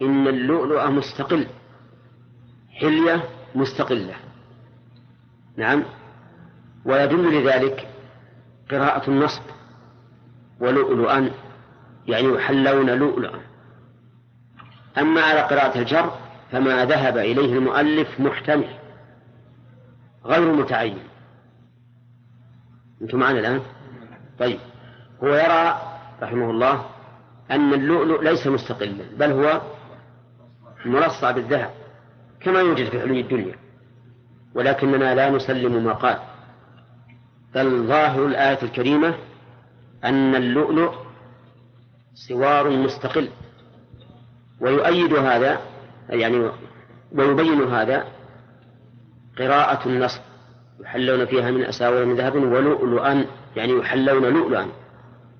إن اللؤلؤ مستقل حلية مستقلة. نعم؟ ويدل لذلك قراءة النصب ولؤلؤا يعني يحلون لؤلؤا. أما على قراءة الجر فما ذهب إليه المؤلف محتمل غير متعين. أنتم معنا الآن؟ طيب. هو يرى رحمه الله أن اللؤلؤ ليس مستقلا بل هو مرصع بالذهب كما يوجد في حلي الدنيا ولكننا لا نسلم ما قال. بل ظاهر الآية الكريمة أن اللؤلؤ سوار مستقل. ويؤيد هذا يعني ويبين هذا قراءة النصب يحلون فيها من أساور من ذهب ولؤلؤا يعني يحلون لؤلؤا.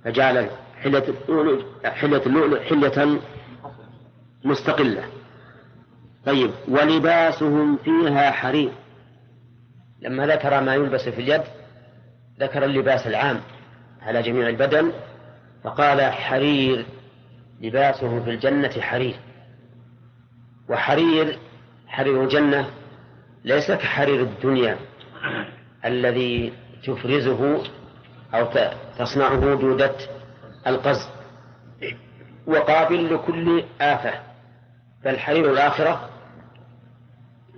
فجعل حلة اللؤلؤ حلة اللؤلؤ حلة مستقلة. طيب ولباسهم فيها حرير. لما ذكر ما يلبس في اليد ذكر اللباس العام على جميع البدن فقال حرير لباسهم في الجنة حرير. وحرير حرير الجنة ليس كحرير الدنيا الذي تفرزه أو تصنعه دودة القز. وقابل لكل آفة. بل حرير الآخرة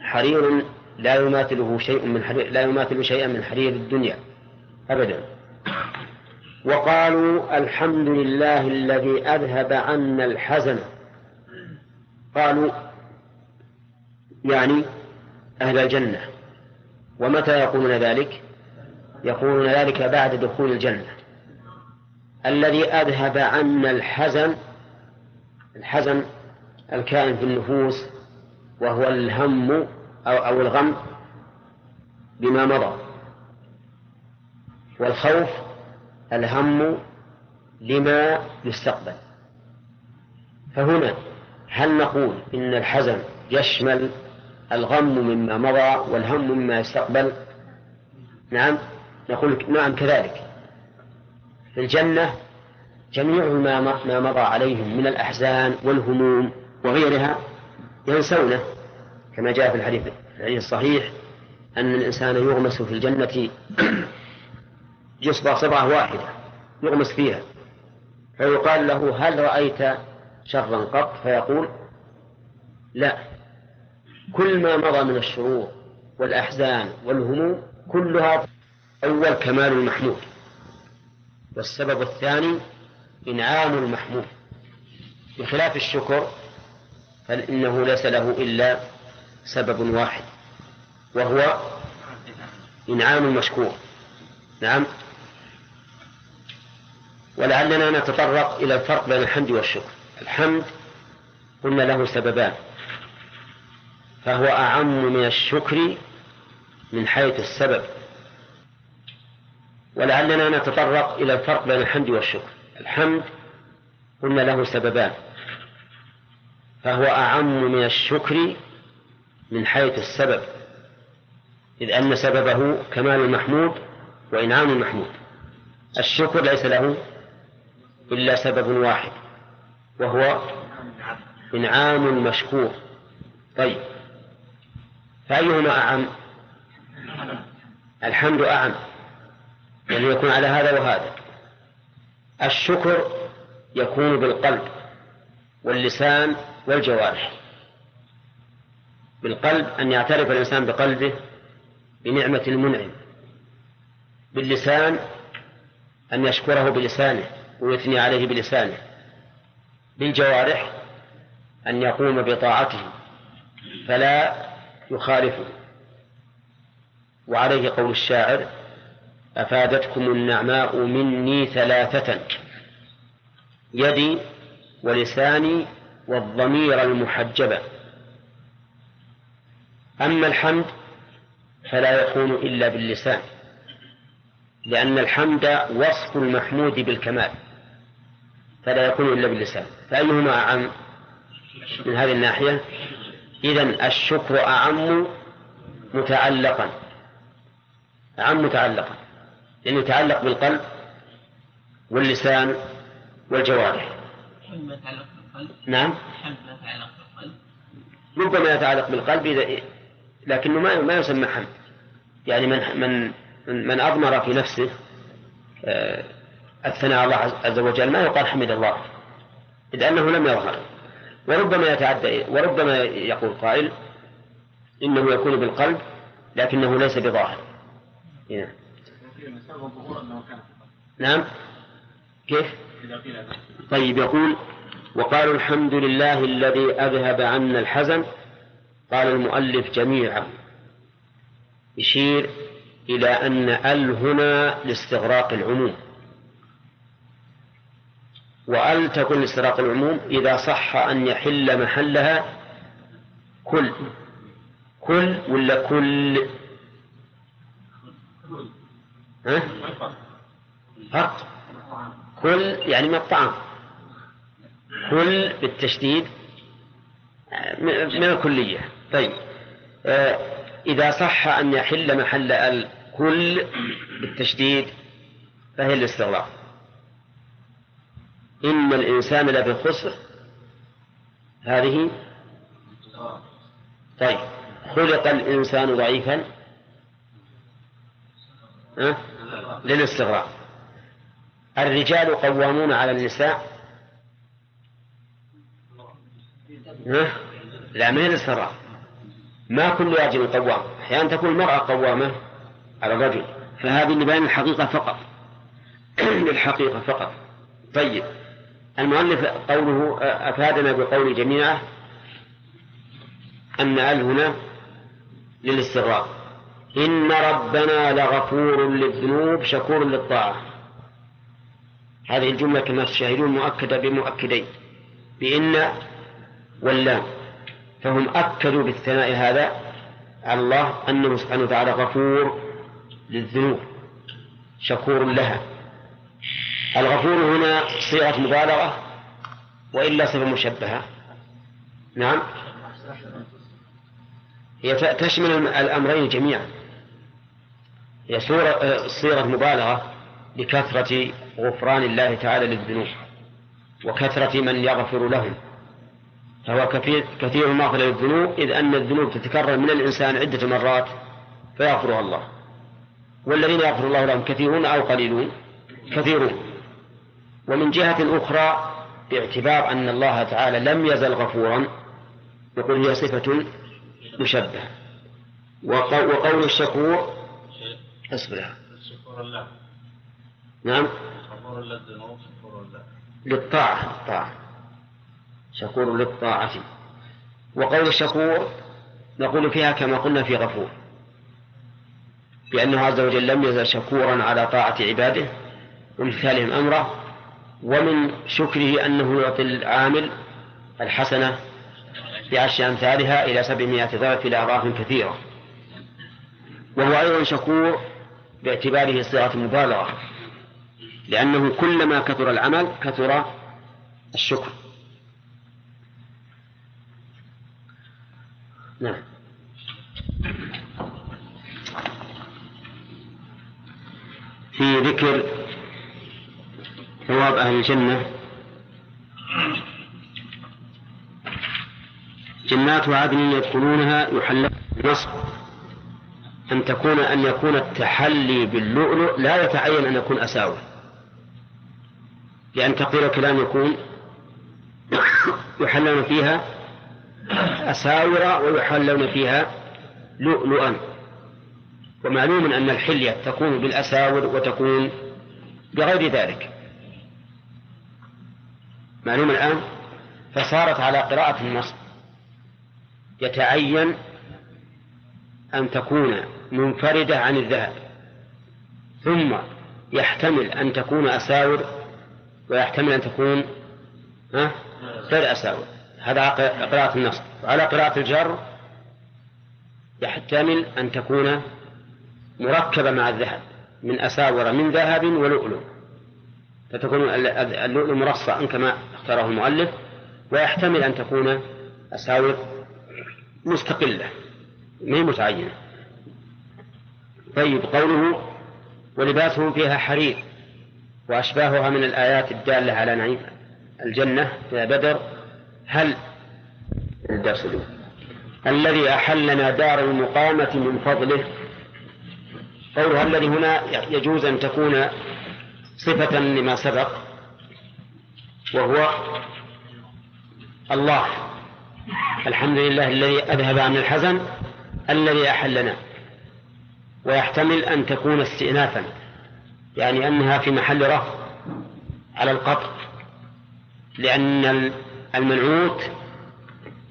حرير لا يماثله شيء من حرير لا يماثل شيئا من حرير الدنيا. أبدا. وقالوا الحمد لله الذي أذهب عنا الحزن. قالوا يعني أهل الجنة. ومتى يقولون ذلك؟ يقولون ذلك بعد دخول الجنة. الذي أذهب عنا الحزن الحزن الكائن في النفوس وهو الهم أو, الغم بما مضى. والخوف الهم لما يستقبل. فهنا هل نقول إن الحزن يشمل الغم مما مضى والهم مما يستقبل؟ نعم نقول نعم كذلك. في الجنة جميع ما ما مضى عليهم من الأحزان والهموم وغيرها ينسونه كما جاء في الحديث الحديث الصحيح أن الإنسان يغمس في الجنة يصبع صبعة واحدة يغمس فيها. فيقال له هل رأيت شرا قط؟ فيقول لا. كل ما مضى من الشرور والأحزان والهموم كلها أول كمال المحمود. والسبب الثاني إنعام المحمود. بخلاف الشكر فإنه ليس له إلا سبب واحد وهو إنعام المشكور. نعم؟ ولعلنا نتطرق إلى الفرق بين الحمد والشكر. الحمد قلنا له سببان. فهو أعم من الشكر من حيث السبب. ولعلنا نتطرق إلى الفرق بين الحمد والشكر. الحمد قلنا له سببان. فهو أعم من الشكر من حيث السبب. إذ أن سببه كمال المحمود وإنعام المحمود. الشكر ليس له إلا سبب واحد وهو إنعام المشكور طيب فأيهما أعم؟ الحمد أعم يعني يكون على هذا وهذا. الشكر يكون بالقلب واللسان والجوارح. بالقلب أن يعترف الإنسان بقلبه بنعمة المنعم. باللسان أن يشكره بلسانه. ويثني عليه بلسانه بالجوارح أن يقوم بطاعته فلا يخالفه. وعليه قول الشاعر أفادتكم النعماء مني ثلاثة يدي ولساني والضمير المحجبة أما الحمد فلا يكون إلا باللسان لأن الحمد وصف المحمود بالكمال. فلا يكون إلا باللسان. فأيهما أعم؟ من هذه الناحية. إذا الشكر أعم متعلقا. أعم متعلقا. لأنه يتعلق بالقلب واللسان والجوارح. نعم. ربما يتعلق بالقلب إذا لكنه ما ما يسمى حمد. يعني من من من أضمر في نفسه آه، الثناء الله عز وجل ما يقال حمد الله إذ أنه لم يظهر. وربما يتعدى وربما يقول قائل إنه يكون بالقلب لكنه ليس بظاهر. نعم. نعم. كيف؟ طيب يقول وقالوا الحمد لله الذي أذهب عنا الحزن. قال المؤلف جميعا يشير إلى أن ال هنا لاستغراق العموم. وأل تكون لاستغراق العموم إذا صح أن يحل محلها كل. كل ولا كل؟ ها؟ فرق كل يعني من الطعام. كل بالتشديد من الكلية. طيب. آه، إذا صح أن يحل محل الكل بالتشديد فهي الاستغراق. إن الإنسان لفي خسر. هذه طيب. خلق الإنسان ضعيفا. أه؟ للاستغراق. الرجال قوامون على النساء. أه؟ لا ما هي للاستغراق ما كل راجل قوام. أحيانا تكون المرأة قوامة على الرجل. فهذه لبيان الحقيقة فقط. للحقيقة فقط. طيب. المؤلف قوله أفادنا بقول جميعه أن ال هنا للاستغراق. إن ربنا لغفور للذنوب شكور للطاعة. هذه الجملة كما تشاهدون مؤكدة بمؤكدين. بإن واللام فهم أكدوا بالثناء هذا على الله أنه سبحانه وتعالى غفور للذنوب شكور لها. الغفور هنا صيغة مبالغة وإلا صفة مشبهة. نعم. هي تشمل الأمرين جميعا. هي صورة صيغة مبالغة لكثرة غفران الله تعالى للذنوب وكثرة من يغفر لهم. فهو كثير كثير المغفرة للذنوب إذ أن الذنوب تتكرر من الإنسان عدة مرات فيغفرها الله. والذين يغفر الله لهم كثيرون أو قليلون؟ كثيرون. ومن جهة أخرى باعتبار أن الله تعالى لم يزل غفورا يقول هي صفة مشبهة. وقول الشكور اصبر نعم. للطاعة الطاعة. شكور للطاعة. وقول الشكور نقول فيها كما قلنا في غفور. بأنه عز وجل لم يزل شكورا على طاعة عباده وامتثالهم أمره ومن شكره أنه يعطي العامل الحسنة بعشر أمثالها إلى سبعمائة ضعف إلى أضعاف كثيرة. وهو أيضا شكور باعتباره صيغة مبالغة لأنه كلما كثر العمل كثر الشكر. نعم. في ذكر ثواب أهل الجنة. جنات عدن يدخلونها يحلون بالنصب. أن تكون أن يكون التحلي باللؤلؤ لا يتعين أن يكون أساور لأن تقدير الكلام يكون يحلون فيها أساور ويحلون فيها لؤلؤا. ومعلوم أن الحلية تكون بالأساور وتكون بغير ذلك. معلوم الآن؟ فصارت على قراءة النص. يتعين أن تكون منفردة عن الذهب ثم يحتمل أن تكون أساور ويحتمل أن تكون ها؟ غير أساور. هذا قراءة النص. وعلى قراءة الجر يحتمل أن تكون مركبة مع الذهب من أساور من ذهب ولؤلؤ. فتكون اللؤلؤ مرصعا كما اختاره المؤلف ويحتمل أن تكون أساور مستقلة ما متعينة؟ طيب قوله ولباسهم فيها حرير وأشباهها من الآيات الدالة على نعيم الجنة في بدر هل الدرس الذي أحلنا دار المقامة من فضله. قولها الذي هنا يجوز أن تكون صفة لما سبق. وهو الله. الحمد لله الذي أذهب عن الحزن الذي أحلنا ويحتمل أن تكون استئنافا يعني أنها في محل رفع على القطع لأن المنعوت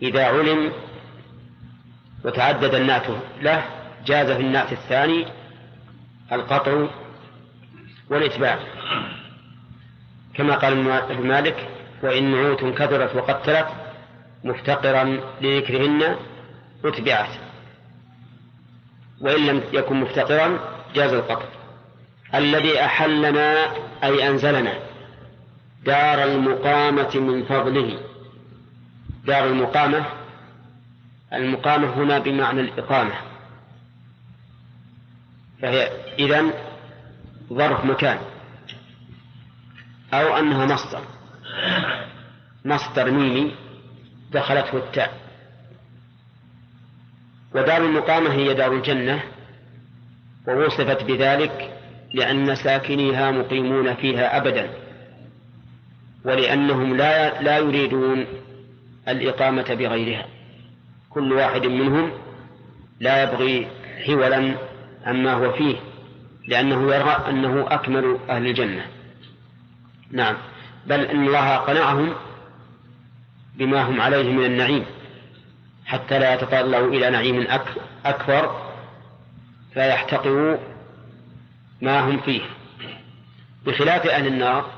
إذا علم وتعدد النعت له جاز في النعت الثاني القطع والإتباع. كما قال ابن مالك وإن نعوت كثرت وقتلت مفتقرا لذكرهن أتبعت. وإن لم يكن مفتقرا جاز القطع الذي أحلنا أي أنزلنا دار المقامة من فضله. دار المقامة المقامة هنا بمعنى الإقامة. فهي إذن ظرف مكان. أو أنها مصدر. مصدر ميمي دخلته التاء. ودار المقامة هي دار الجنة ووصفت بذلك لأن ساكنيها مقيمون فيها أبدا ولأنهم لا لا يريدون الإقامة بغيرها. كل واحد منهم لا يبغي حولا عما هو فيه لأنه يرى أنه أكمل أهل الجنة. نعم. بل إن الله قنعهم بما هم عليه من النعيم. حتى لا يتطلعوا إلى نعيم أكبر فيحتقروا ما هم فيه. بخلاف أهل النار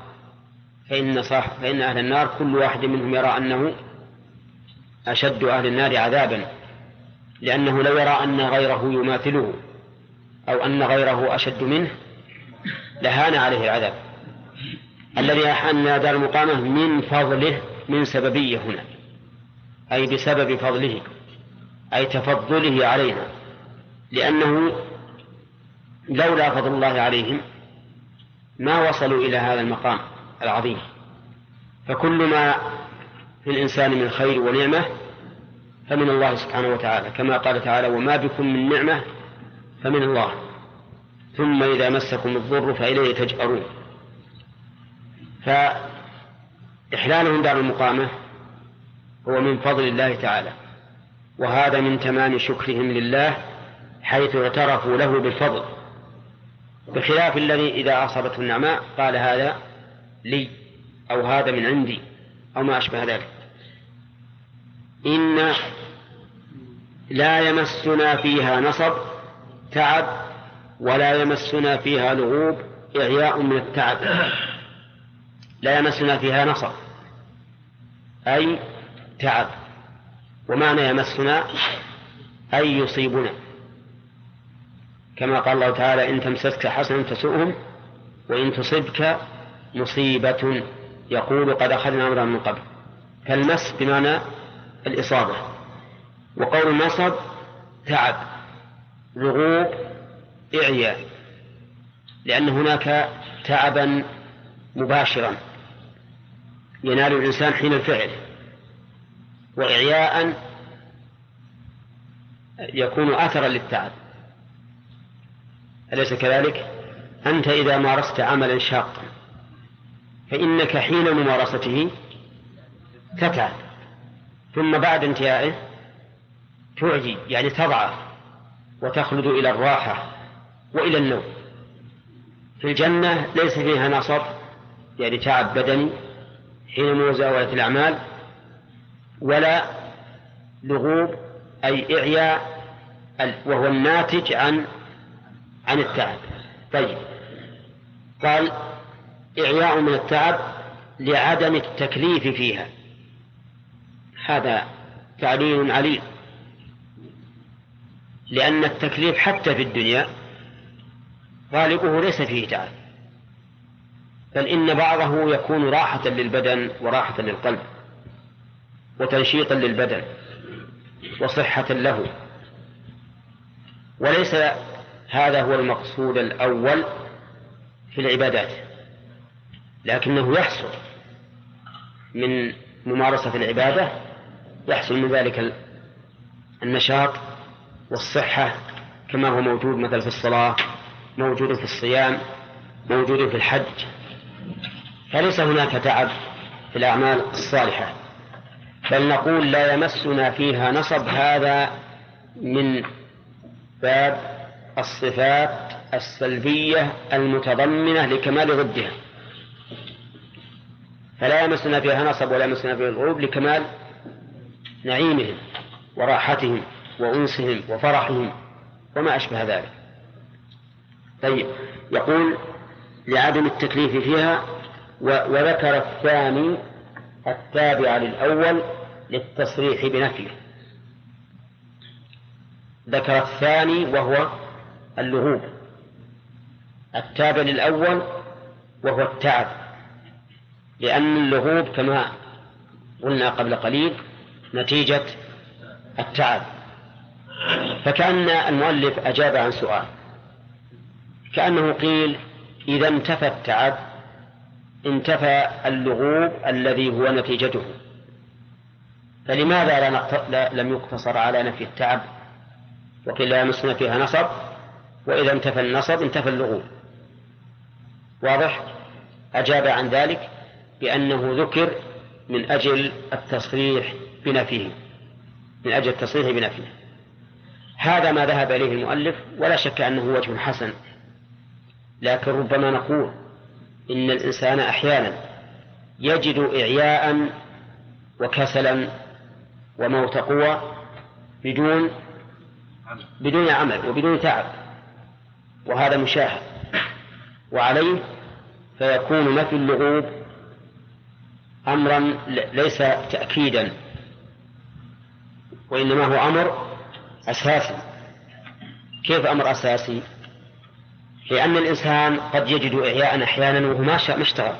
فإن صح فإن أهل النار كل واحد منهم يرى أنه أشد أهل النار عذابا لأنه لو يرى أن غيره يماثله أو أن غيره أشد منه لهان عليه العذاب. الذي أحن دار المقامة من فضله من سببية هنا. أي بسبب فضله أي تفضله علينا. لأنه لولا فضل الله عليهم ما وصلوا إلى هذا المقام العظيم. فكل ما في الإنسان من خير ونعمة فمن الله سبحانه وتعالى. كما قال تعالى وما بكم من نعمة فمن الله. ثم إذا مسكم الضر فإليه تجأرون. فإحلالهم دار المقامة هو من فضل الله تعالى وهذا من تمام شكرهم لله حيث اعترفوا له بالفضل بخلاف الذي إذا أصابته النعماء قال هذا لي أو هذا من عندي أو ما أشبه ذلك. إن لا يمسنا فيها نصب تعب ولا يمسنا فيها لغوب إعياء من التعب. لا يمسنا فيها نصب أي تعب. ومعنى يمسنا أي يصيبنا. كما قال الله تعالى إن تمسسك حسنة تسؤهم وإن تصبك مصيبة يقول قد أخذنا أمرا من قبل. فالمس بمعنى الإصابة. وقول النصب تعب لغوب إعياء. لأن هناك تعبا مباشرا. ينال الإنسان حين الفعل. وإعياء يكون أثرا للتعب. أليس كذلك؟ أنت إذا مارست عملا شاقا فإنك حين ممارسته تتعب ثم بعد انتهائه تعجي يعني تضعف وتخلد إلى الراحة وإلى النوم. في الجنة ليس فيها نصب يعني تعب بدني حين مزاولة الأعمال ولا لغوب أي إعياء وهو الناتج عن عن التعب. طيب. قال إعياء من التعب لعدم التكليف فيها. هذا تعليل عليل لأن التكليف حتى في الدنيا غالبه ليس فيه تعب. بل إن بعضه يكون راحة للبدن وراحة للقلب وتنشيطا للبدن وصحة له. وليس هذا هو المقصود الأول في العبادات لكنه يحصل من ممارسة العبادة يحصل من ذلك النشاط والصحة كما هو موجود مثلا في الصلاة موجود في الصيام موجود في الحج. فليس هناك تعب في الأعمال الصالحة بل نقول لا يمسنا فيها نصب هذا من باب الصفات السلبية المتضمنة لكمال ضدها. فلا يمسنا فيها نصب ولا يمسنا فيها الغروب لكمال نعيمهم وراحتهم وأنسهم وفرحهم وما أشبه ذلك. طيب يقول لعدم التكليف فيها وذكر الثاني التابع للأول للتصريح بنفيه. ذكر الثاني وهو اللغوب التابع للأول وهو التعب. لأن اللغوب كما قلنا قبل قليل نتيجة التعب. فكأن المؤلف أجاب عن سؤال. كأنه قيل إذا انتفى التعب انتفى اللغوب الذي هو نتيجته. فلماذا لا لم يقتصر على نفي التعب؟ وقيل لا يمسنا فيها نصب وإذا انتفى النصب انتفى اللغوب. واضح؟ أجاب عن ذلك بأنه ذكر من أجل التصريح بنفيه من أجل التصريح بنفيه. هذا ما ذهب إليه المؤلف ولا شك أنه وجه حسن. لكن ربما نقول إن الإنسان أحيانا يجد إعياء وكسلا وموت قوى بدون بدون عمل وبدون تعب وهذا مشاهد وعليه فيكون نفي اللغوب أمرا ليس تأكيدا وإنما هو أمر أساسي كيف أمر أساسي؟ لأن الإنسان قد يجد إعياء أحيانا وهو ما ما اشتغل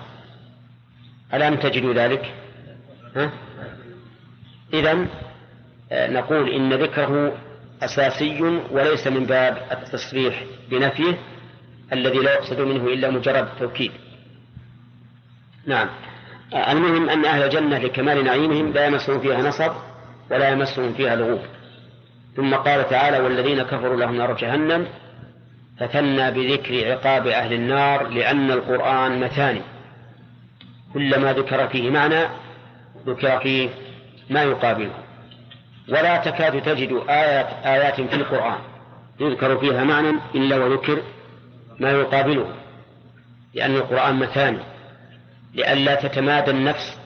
ألم تجدوا ذلك؟ ها؟ إذا آه، نقول إن ذكره أساسي وليس من باب التصريح بنفيه الذي لا يقصد منه إلا مجرد التوكيد نعم آه، المهم أن أهل الجنة لكمال نعيمهم لا يمسهم فيها نصب ولا يمسهم فيها لغوب ثم قال تعالى والذين كفروا لهم نار جهنم فثنى بذكر عقاب أهل النار لأن القرآن مثاني. كلما ذكر فيه معنى ذكر فيه ما يقابله. ولا تكاد تجد آيات آيات في القرآن يذكر فيها معنى إلا وذكر ما يقابله لأن القرآن مثاني لئلا تتمادى النفس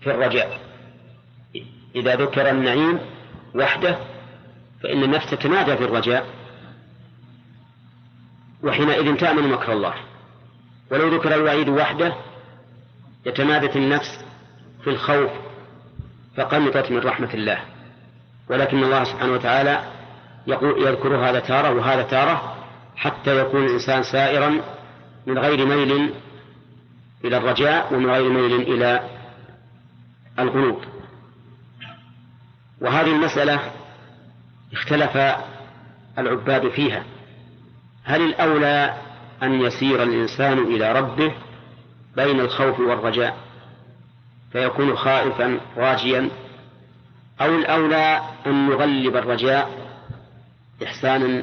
في الرجاء. إذا ذكر النعيم وحده فإن النفس تتمادى في الرجاء. وحينئذ تأمن مكر الله. ولو ذكر الوعيد وحده يتمادت النفس في الخوف فقنطت من رحمة الله. ولكن الله سبحانه وتعالى يقول يذكر هذا تارة وهذا تارة حتى يكون الإنسان سائرا من غير ميل إلى الرجاء ومن غير ميل إلى القنوط وهذه المسألة اختلف العباد فيها. هل الأولى أن يسير الإنسان إلى ربه بين الخوف والرجاء فيكون خائفا راجيا؟ أو الأولى أن يغلب الرجاء إحسانا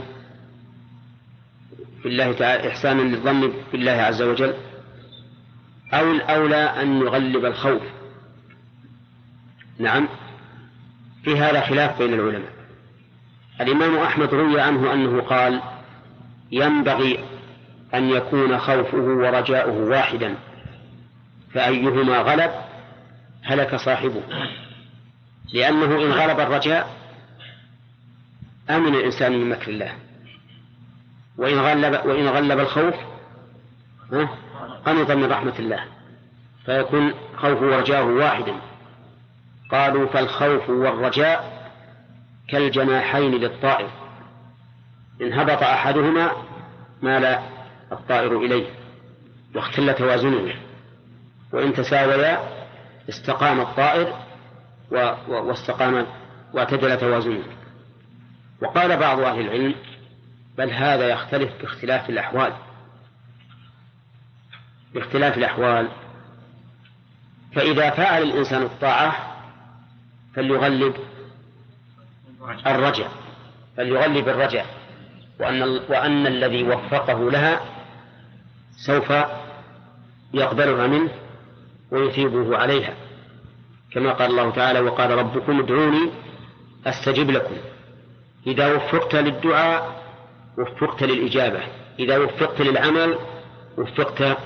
في الله تعالى إحسانا للظن بالله عز وجل؟ أو الأولى أن يغلب الخوف؟ نعم في هذا خلاف بين العلماء. الإمام أحمد روي عنه أنه قال ينبغي أن يكون خوفه ورجاؤه واحدا. فأيهما غلب هلك صاحبه. لأنه إن غلب الرجاء أمن الإنسان من مكر الله. وإن غلب وإن غلب الخوف قنط من رحمة الله. فيكون خوفه ورجاؤه واحدا. قالوا فالخوف والرجاء كالجناحين للطائر. إن هبط أحدهما مال الطائر إليه واختل توازنه. وإن تساويا استقام الطائر واستقام واعتدل توازنه. وقال بعض أهل العلم بل هذا يختلف باختلاف الأحوال. باختلاف الأحوال فإذا فعل الإنسان الطاعة فليغلب الرجع فليغلب الرجع. وأن, وأن الذي وفقه لها سوف يقبلها منه ويثيبه عليها. كما قال الله تعالى وقال ربكم ادعوني أستجب لكم. إذا وفقت للدعاء وفقت للإجابة. إذا وفقت للعمل وفقت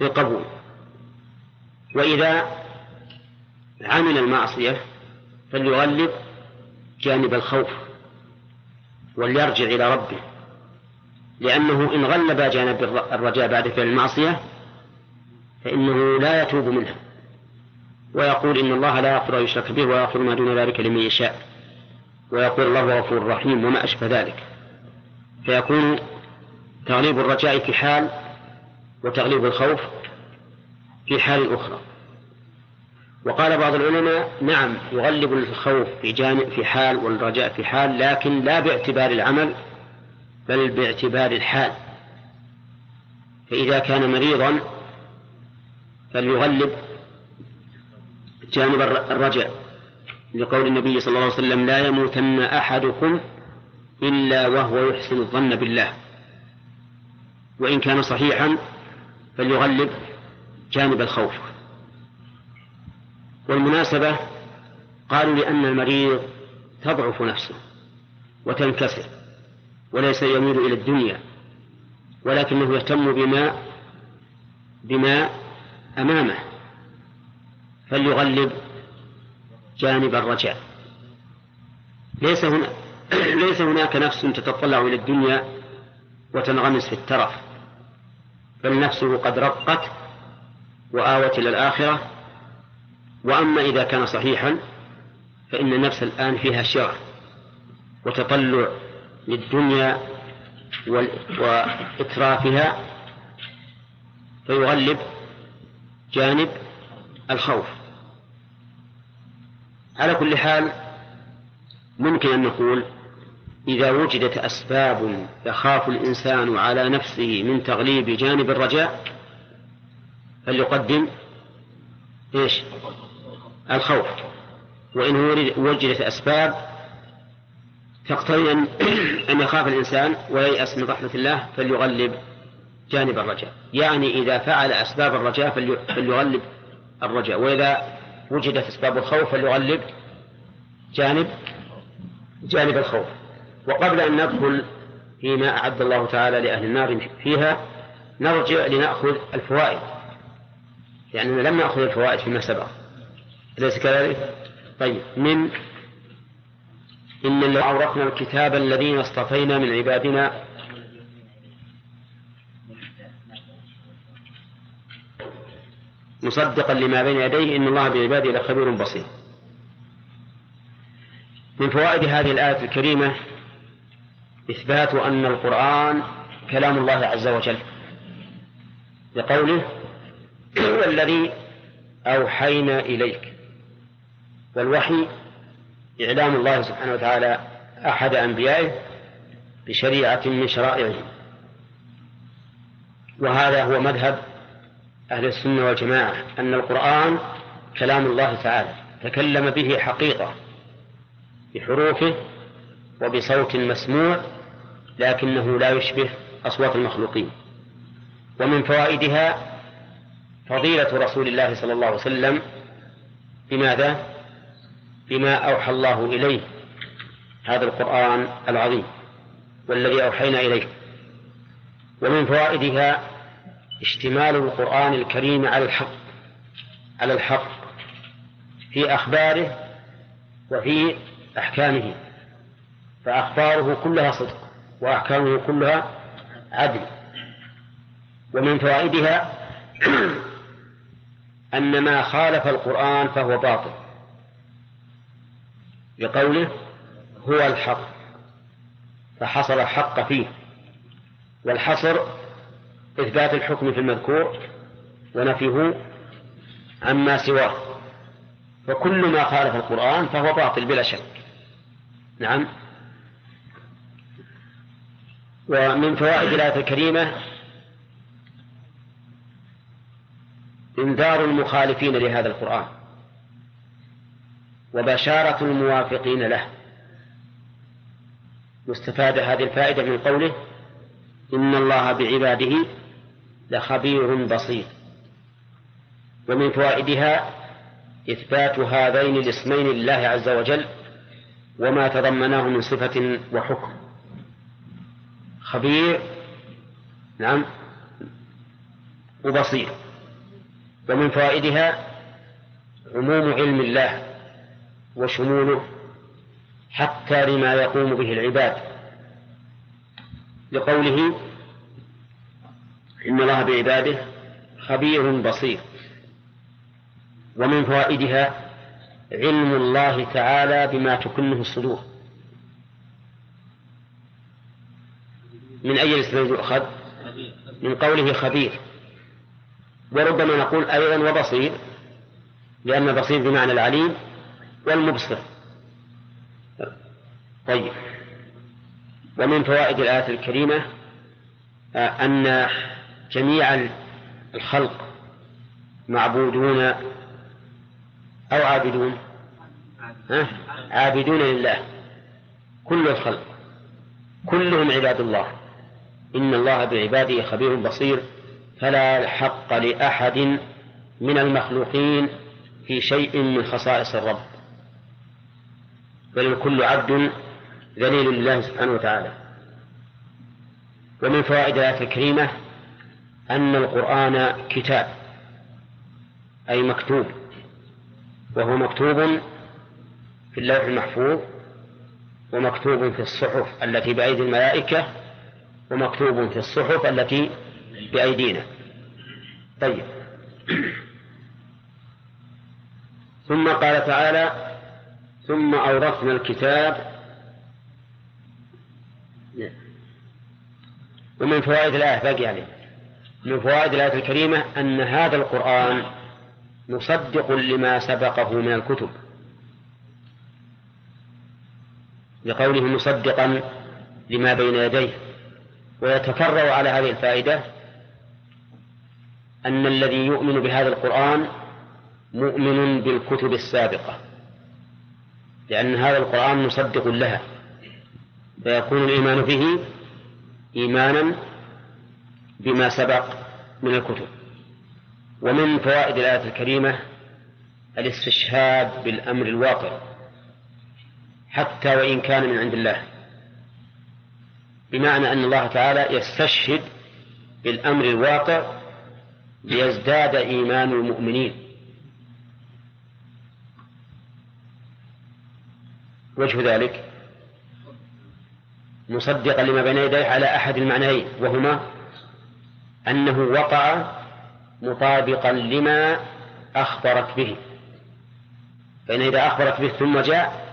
للقبول. وإذا عمل المعصية فليغلب جانب الخوف. وليرجع إلى ربه. لأنه إن غلب جانب الرجاء بعد فعل المعصية فإنه لا يتوب منها. ويقول إن الله لا يغفر يشرك به ويغفر ما دون ذلك لمن يشاء. ويقول الله غفور رحيم وما أشبه ذلك. فيكون تغليب الرجاء في حال وتغليب الخوف في حال أخرى. وقال بعض العلماء نعم يغلب الخوف في جانب في حال والرجاء في حال لكن لا باعتبار العمل بل باعتبار الحال. فإذا كان مريضا فليغلب جانب الرجاء. لقول النبي صلى الله عليه وسلم لا يموتن أحدكم إلا وهو يحسن الظن بالله. وإن كان صحيحا فليغلب جانب الخوف. والمناسبة قالوا لأن المريض تضعف نفسه وتنكسر وليس يميل إلى الدنيا ولكنه يهتم بما بما أمامه فليغلب جانب الرجاء. ليس هنا ليس هناك نفس تتطلع إلى الدنيا وتنغمس في الترف بل نفسه قد رقت وآوت إلى الآخرة وأما إذا كان صحيحا فإن النفس الآن فيها شرع وتطلع للدنيا وإترافها فيغلب جانب الخوف على كل حال ممكن أن نقول إذا وجدت أسباب يخاف الإنسان على نفسه من تغليب جانب الرجاء فليقدم إيش؟ الخوف. وإن وجدت أسباب تقتضي أن يخاف الإنسان وييأس من رحمة الله فليغلب جانب الرجاء. يعني إذا فعل أسباب الرجاء فليغلب الرجاء. وإذا وجدت أسباب الخوف فليغلب جانب جانب الخوف. وقبل أن ندخل فيما أعد الله تعالى لأهل النار فيها نرجع لنأخذ الفوائد. لأننا يعني لم نأخذ الفوائد فيما سبق. أليس كذلك؟ طيب من إن لو أورثنا الكتاب الذين اصطفينا من عبادنا. مصدقا لما بين يديه إن الله بعباده لخبير بصير. من فوائد هذه الآية الكريمة إثبات أن القرآن كلام الله عز وجل. لقوله والذي أوحينا إليك. والوحي إعلام الله سبحانه وتعالى أحد أنبيائه بشريعة من شرائعه وهذا هو مذهب أهل السنة والجماعة أن القرآن كلام الله تعالى تكلم به حقيقة بحروفه وبصوت مسموع لكنه لا يشبه أصوات المخلوقين ومن فوائدها فضيلة رسول الله صلى الله عليه وسلم بماذا؟ بما أوحى الله إليه. هذا القرآن العظيم والذي أوحينا إليه. ومن فوائدها اشتمال القرآن الكريم على الحق على الحق في أخباره وفي أحكامه. فأخباره كلها صدق وأحكامه كلها عدل. ومن فوائدها أن ما خالف القرآن فهو باطل. بقوله هو الحق فحصر الحق فيه والحصر إثبات الحكم في المذكور ونفيه عما سواه فكل ما خالف القرآن فهو باطل بلا شك. نعم. ومن فوائد الآية الكريمة إنذار المخالفين لهذا القرآن. وبشارة الموافقين له. مستفاد هذه الفائدة من قوله إن الله بعباده لخبير بصير. ومن فوائدها إثبات هذين الاسمين لله عز وجل وما تضمناه من صفة وحكم. خبير نعم وبصير. ومن فوائدها عموم علم الله. وشموله حتى لما يقوم به العباد. لقوله إن الله بعباده خبير بصير. ومن فوائدها علم الله تعالى بما تكنه الصدور. من أي الاثنين يؤخذ من قوله خبير. وربما نقول أيضا وبصير لأن بصير بمعنى العليم. والمبصر. طيب. ومن فوائد الآية الكريمة آه، أن جميع الخلق معبودون أو عابدون. ها؟ عابدون لله. كل الخلق. كلهم عباد الله. إن الله بعباده خبير بصير. فلا حق لأحد من المخلوقين في شيء من خصائص الرب. بل الكل عبد ذليل لله سبحانه وتعالى. ومن فوائد الآية الكريمة أن القرآن كتاب أي مكتوب وهو مكتوب في اللوح المحفوظ ومكتوب في الصحف التي بأيدي الملائكة ومكتوب في الصحف التي بأيدينا. طيب. ثم قال تعالى ثم أورثنا الكتاب. ومن فوائد الآية باقي عليه. من فوائد الآية الكريمة أن هذا القرآن مصدق لما سبقه من الكتب. لقوله مصدقا لما بين يديه. ويتفرع على هذه الفائدة أن الذي يؤمن بهذا القرآن مؤمن بالكتب السابقة. لأن هذا القرآن مصدق لها فيكون الإيمان به إيمانا بما سبق من الكتب ومن فوائد الآية الكريمة الاستشهاد بالأمر الواقع حتى وإن كان من عند الله بمعنى أن الله تعالى يستشهد بالأمر الواقع ليزداد إيمان المؤمنين. وجه ذلك مصدقا لما بين يديه على أحد المعنيين وهما أنه وقع مطابقا لما أخبرت به. فإن إذا أخبرت به ثم جاء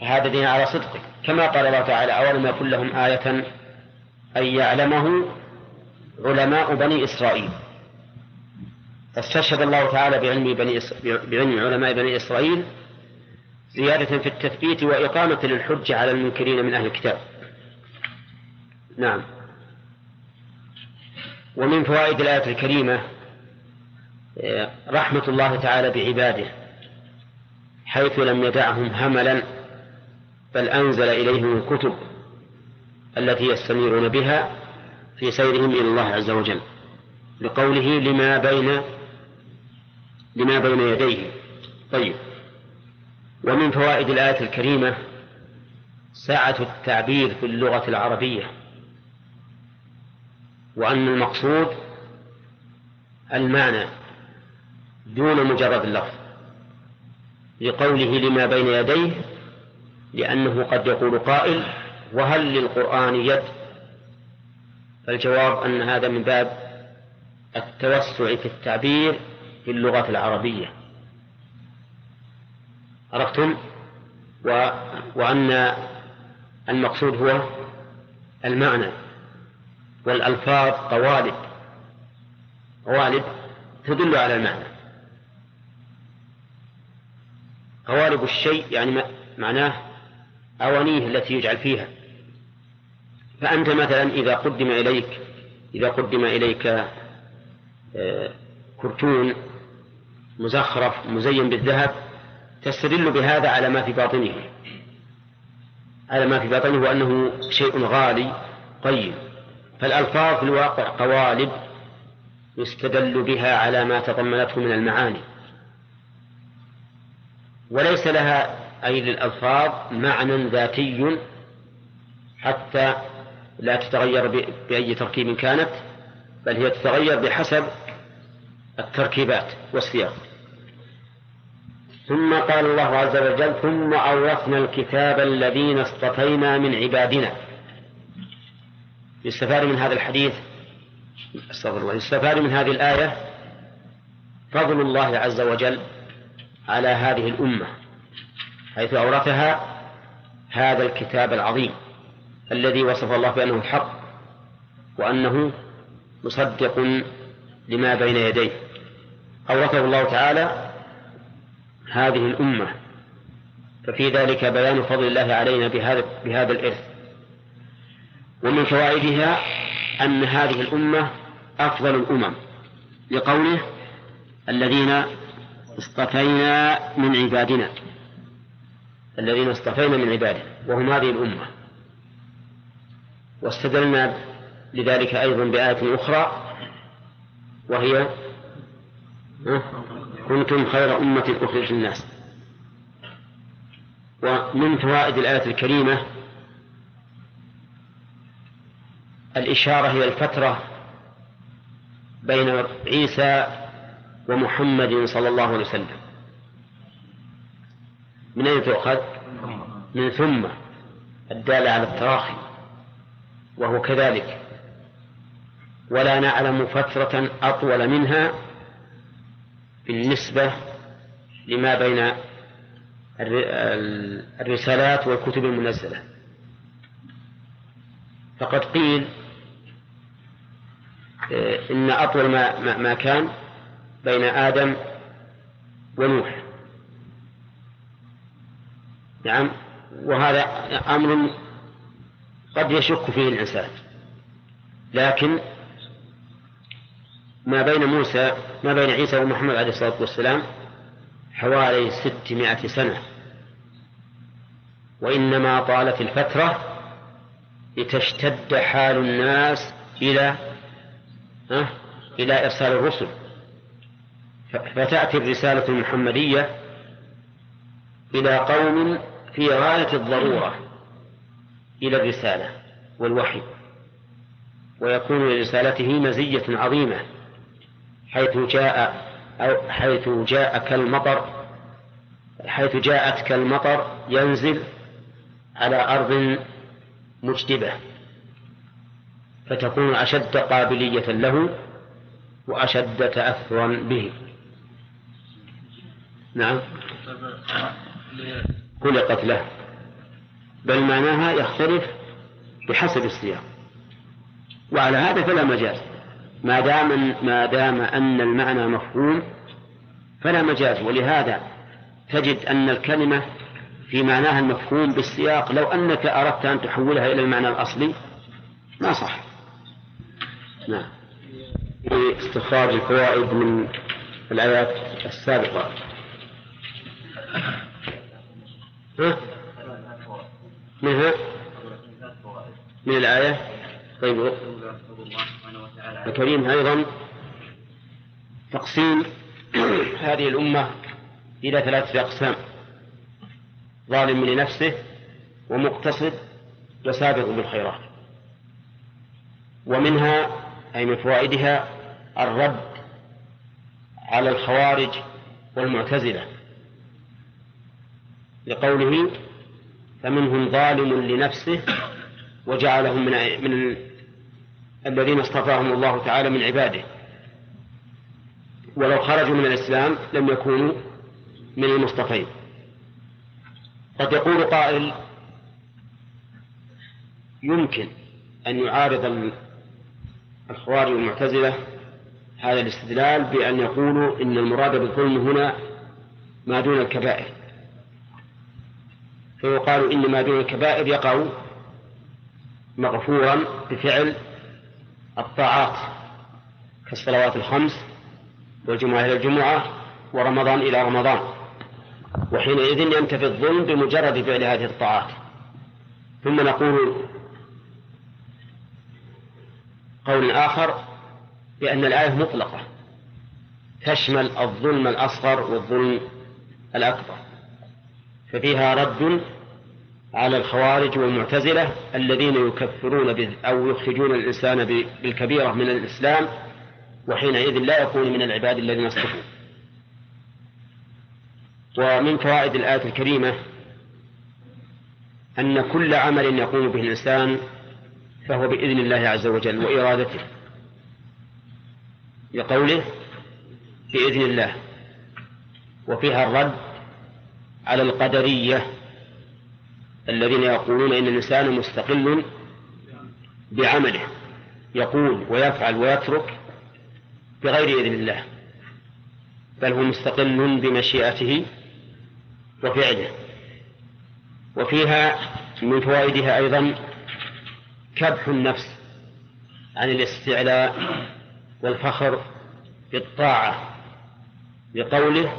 فهذا دين على صدقه كما قال الله تعالى أولم يكن لهم آية أن يعلمه علماء بني إسرائيل. استشهد الله تعالى بعلم بني بعلم علماء بني إسرائيل زيادة في التثبيت وإقامة للحجة على المنكرين من أهل الكتاب. نعم. ومن فوائد الآية الكريمة رحمة الله تعالى بعباده حيث لم يدعهم هملا بل أنزل إليهم الكتب التي يستنيرون بها في سيرهم إلى الله عز وجل لقوله لما بين لما بين يديه. طيب. ومن فوائد الآية الكريمة سعة التعبير في اللغة العربية وأن المقصود المعنى دون مجرد اللفظ لقوله لما بين يديه لأنه قد يقول قائل وهل للقرآن يد؟ فالجواب أن هذا من باب التوسع في التعبير في اللغة العربية. عرفتم؟ و... وأن المقصود هو المعنى والألفاظ قوالب قوالب تدل على المعنى. قوالب الشيء يعني معناه أوانيه التي يجعل فيها. فأنت مثلا إذا قدم إليك إذا قدم إليك آه، كرتون مزخرف مزين بالذهب تستدل بهذا على ما في باطنه. على ما في باطنه وأنه شيء غالي طيب. فالألفاظ في الواقع قوالب يستدل بها على ما تضمنته من المعاني. وليس لها أي للألفاظ معنى ذاتي حتى لا تتغير بأي تركيب كانت بل هي تتغير بحسب التركيبات والسياق. ثم قال الله عز وجل ثم أورثنا الكتاب الذين اصطفينا من عبادنا. يستفاد من هذا الحديث؟ أستغفر الله. يستفاد من هذه الآية فضل الله عز وجل على هذه الأمة حيث أورثها هذا الكتاب العظيم الذي وصف الله بأنه الحق وأنه مصدق لما بين يديه. أورثه الله تعالى هذه الأمة. ففي ذلك بيان فضل الله علينا بهذا بهذا الإرث. ومن فوائدها أن هذه الأمة أفضل الأمم لقوله الذين اصطفينا من عبادنا. الذين اصطفينا من عبادنا. وهم هذه الأمة. واستدلنا لذلك أيضا بآية أخرى وهي كنتم خير أمة أخرجت للناس. ومن فوائد الآية الكريمة الإشارة هي الفترة بين عيسى ومحمد صلى الله عليه وسلم. من أين تؤخذ؟ من ثم. الدالة على التراخي. وهو كذلك. ولا نعلم فترة أطول منها بالنسبة لما بين الرسالات والكتب المنزلة. فقد قيل آه، إن أطول ما, ما كان بين آدم ونوح. نعم وهذا أمر قد يشك فيه الإنسان. لكن ما بين موسى ما بين عيسى ومحمد عليه الصلاة والسلام حوالي ستمائة سنة. وإنما طالت الفترة لتشتد حال الناس إلى ها إلى إرسال الرسل. فتأتي الرسالة المحمدية إلى قوم في غاية الضرورة إلى الرسالة والوحي ويكون لرسالته مزية عظيمة. حيث جاء أو حيث جاء كالمطر حيث جاءت كالمطر ينزل على أرض مجدبة فتكون أشد قابلية له وأشد تأثرا به. نعم. خلقت له. بل معناها يختلف بحسب السياق. وعلى هذا فلا مجاز. ما دام ما دام أن المعنى مفهوم فلا مجاز ولهذا تجد أن الكلمة في معناها المفهوم بالسياق لو أنك أردت أن تحولها إلى المعنى الأصلي ما صح. نعم. استخراج الفوائد من الآيات السابقة. ها؟ منها من الآية؟ طيب. الكريم أيضا تقسيم هذه الأمة إلى ثلاثة أقسام. ظالم لنفسه ومقتصد وسابق بالخيرات. ومنها أي من فوائدها الرد على الخوارج والمعتزلة. لقوله فمنهم ظالم لنفسه وجعلهم من من الذين اصطفاهم الله تعالى من عباده. ولو خرجوا من الإسلام لم يكونوا من المصطفين. قد يقول قائل يمكن أن يعارض الخوارج والمعتزلة هذا الاستدلال بأن يقولوا إن المراد بالظلم هنا ما دون الكبائر. فيقال إن ما دون الكبائر يقع مغفورا بفعل الطاعات كالصلوات الخمس والجمعة إلى الجمعة ورمضان إلى رمضان. وحينئذ ينتفي الظلم بمجرد فعل هذه الطاعات. ثم نقول قول آخر بأن الآية مطلقة. تشمل الظلم الأصغر والظلم الأكبر. ففيها رد على الخوارج والمعتزلة الذين يكفرون أو يخرجون الإنسان بالكبيرة من الإسلام وحينئذ لا يكون من العباد الذين اصطفوا. ومن فوائد الآية الكريمة أن كل عمل يقوم به الإنسان فهو بإذن الله عز وجل وإرادته. لقوله بإذن الله وفيها الرد على القدرية الذين يقولون إن الإنسان مستقل بعمله يقول ويفعل ويترك بغير إذن الله بل هو مستقل بمشيئته وفعله. وفيها من فوائدها أيضا كبح النفس عن الاستعلاء والفخر بالطاعة لقوله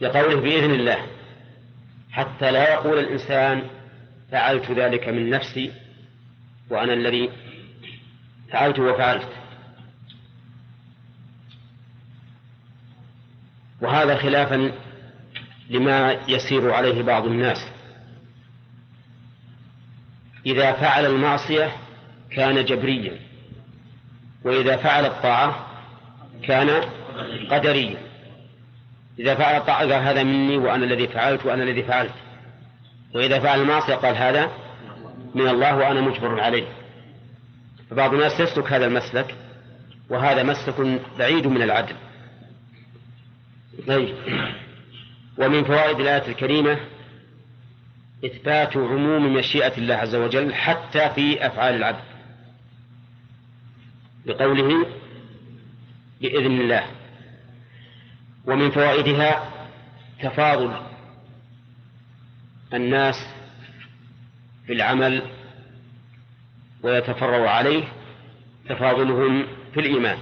لقوله بإذن الله. حتى لا يقول الإنسان فعلت ذلك من نفسي وأنا الذي فعلت وفعلت. وهذا خلافا لما يسير عليه بعض الناس. إذا فعل المعصية كان جبريا وإذا فعل الطاعة كان قدريا. إذا فعل الطاعة قال هذا مني وأنا الذي فعلت وأنا الذي فعلت. وإذا فعل المعصية قال هذا من الله وأنا مجبر عليه. فبعض الناس يسلك هذا المسلك وهذا مسلك بعيد من العدل. طيب. ومن فوائد الآية الكريمة إثبات عموم مشيئة الله عز وجل حتى في أفعال العبد. بقوله بإذن الله. ومن فوائدها تفاضل الناس في العمل ويتفرع عليه تفاضلهم في الإيمان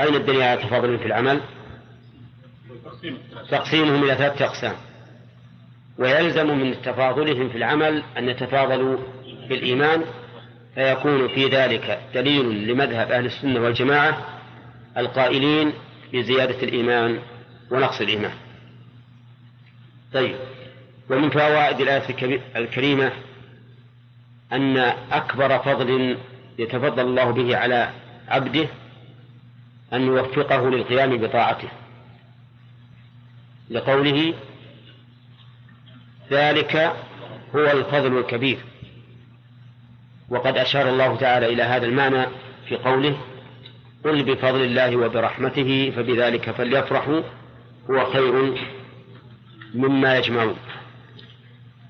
أين الدليل على في العمل؟ تقسيمهم إلى ثلاثة أقسام ويلزم من تفاضلهم في العمل أن يتفاضلوا في الإيمان فيكون في ذلك دليل لمذهب أهل السنة والجماعة القائلين بزيادة الإيمان ونقص الإيمان. طيب ومن فوائد الآية الكريمة أن أكبر فضل يتفضل الله به على عبده أن يوفقه للقيام بطاعته. لقوله ذلك هو الفضل الكبير. وقد أشار الله تعالى إلى هذا المعنى في قوله قل بفضل الله وبرحمته فبذلك فليفرحوا هو خير مما يجمعون.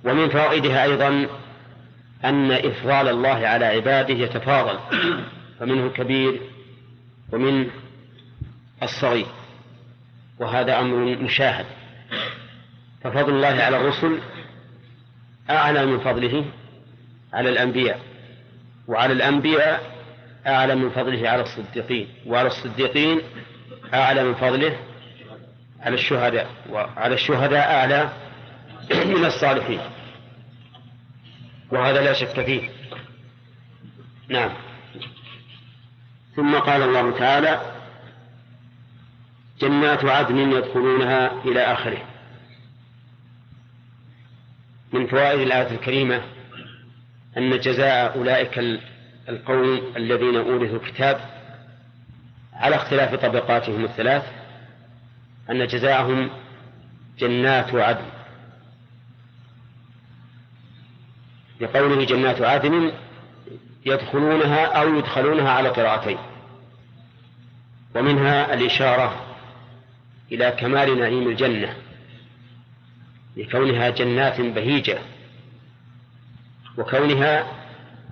ومن فوائدها أيضا أن إفضال الله على عباده يتفاضل فمنه الكبير ومن الصغير وهذا أمر مشاهد. ففضل الله على الرسل أعلى من فضله على الأنبياء وعلى الأنبياء أعلى من فضله على الصديقين وعلى الصديقين أعلى من فضله على الشهداء وعلى الشهداء أعلى من الصالحين. وهذا لا شك فيه. نعم. ثم قال الله تعالى جنات عدن يدخلونها إلى آخره. من فوائد الآية الكريمة أن جزاء أولئك القوم الذين أورثوا الكتاب على اختلاف طبقاتهم الثلاث أن جزاءهم جنات عدن. لقوله جنات عدن يدخلونها أو يدخلونها على قراءتين ومنها الإشارة إلى كمال نعيم الجنة لكونها جنات بهيجة وكونها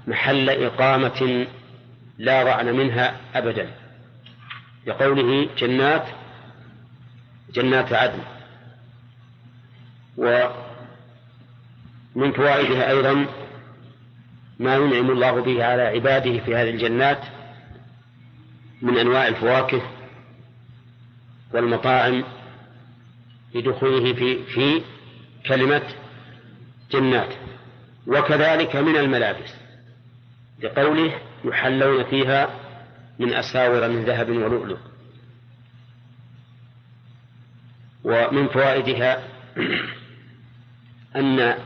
محل إقامة لا رعن منها أبدا. لقوله جنات جنات عدن. ومن فوائدها أيضا ما ينعم الله به على عباده في هذه الجنات من أنواع الفواكه والمطاعم لدخوله في في كلمة جنات. وكذلك من الملابس. لقوله يحلون فيها من أساور من ذهب ولؤلؤ. ومن فوائدها أن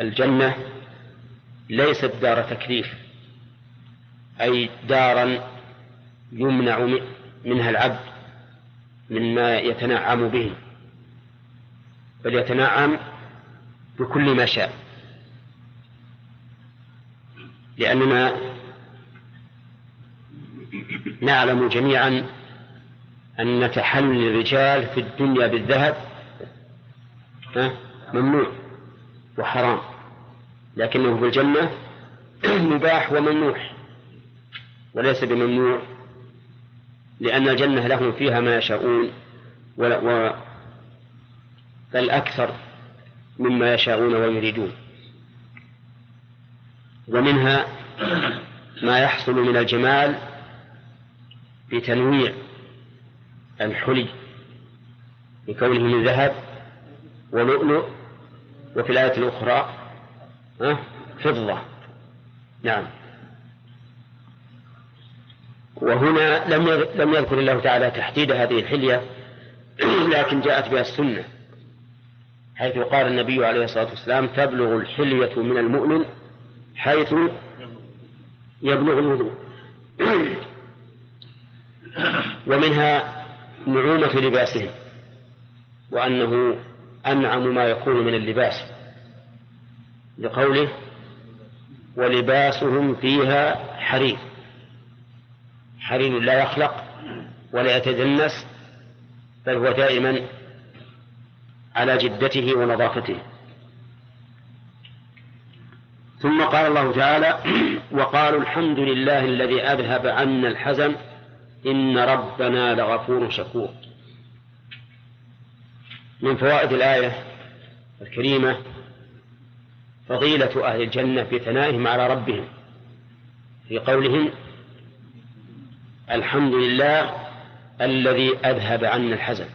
الجنة ليست دار تكليف أي دارا يمنع منها العبد مما يتنعم به بل يتنعم بكل ما شاء. لأننا نعلم جميعا أن تحلي الرجال في الدنيا بالذهب ممنوع وحرام لكنه في الجنة مباح وممنوح وليس بممنوع لأن الجنة لهم فيها ما يشاءون بل أكثر مما يشاءون ويريدون. ومنها ما يحصل من الجمال بتنويع الحلي بكونه من ذهب ولؤلؤ وفي الآية الأخرى فضة. نعم. وهنا لم لم يذكر الله تعالى تحديد هذه الحلية لكن جاءت بها السنة حيث قال النبي عليه الصلاة والسلام تبلغ الحلية من المؤمن حيث يبلغ الوضوء. ومنها نعومة لباسهم وأنه أنعم ما يكون من اللباس لقوله ولباسهم فيها حرير. حرير لا يخلق ولا يتدنس بل هو دائما على جدته ونظافته. ثم قال الله تعالى وقالوا الحمد لله الذي أذهب عنا الحزن إن ربنا لغفور شكور. من فوائد الآية الكريمة فضيلة أهل الجنة في ثنائهم على ربهم. في قولهم الحمد لله الذي أذهب عنا الحزن.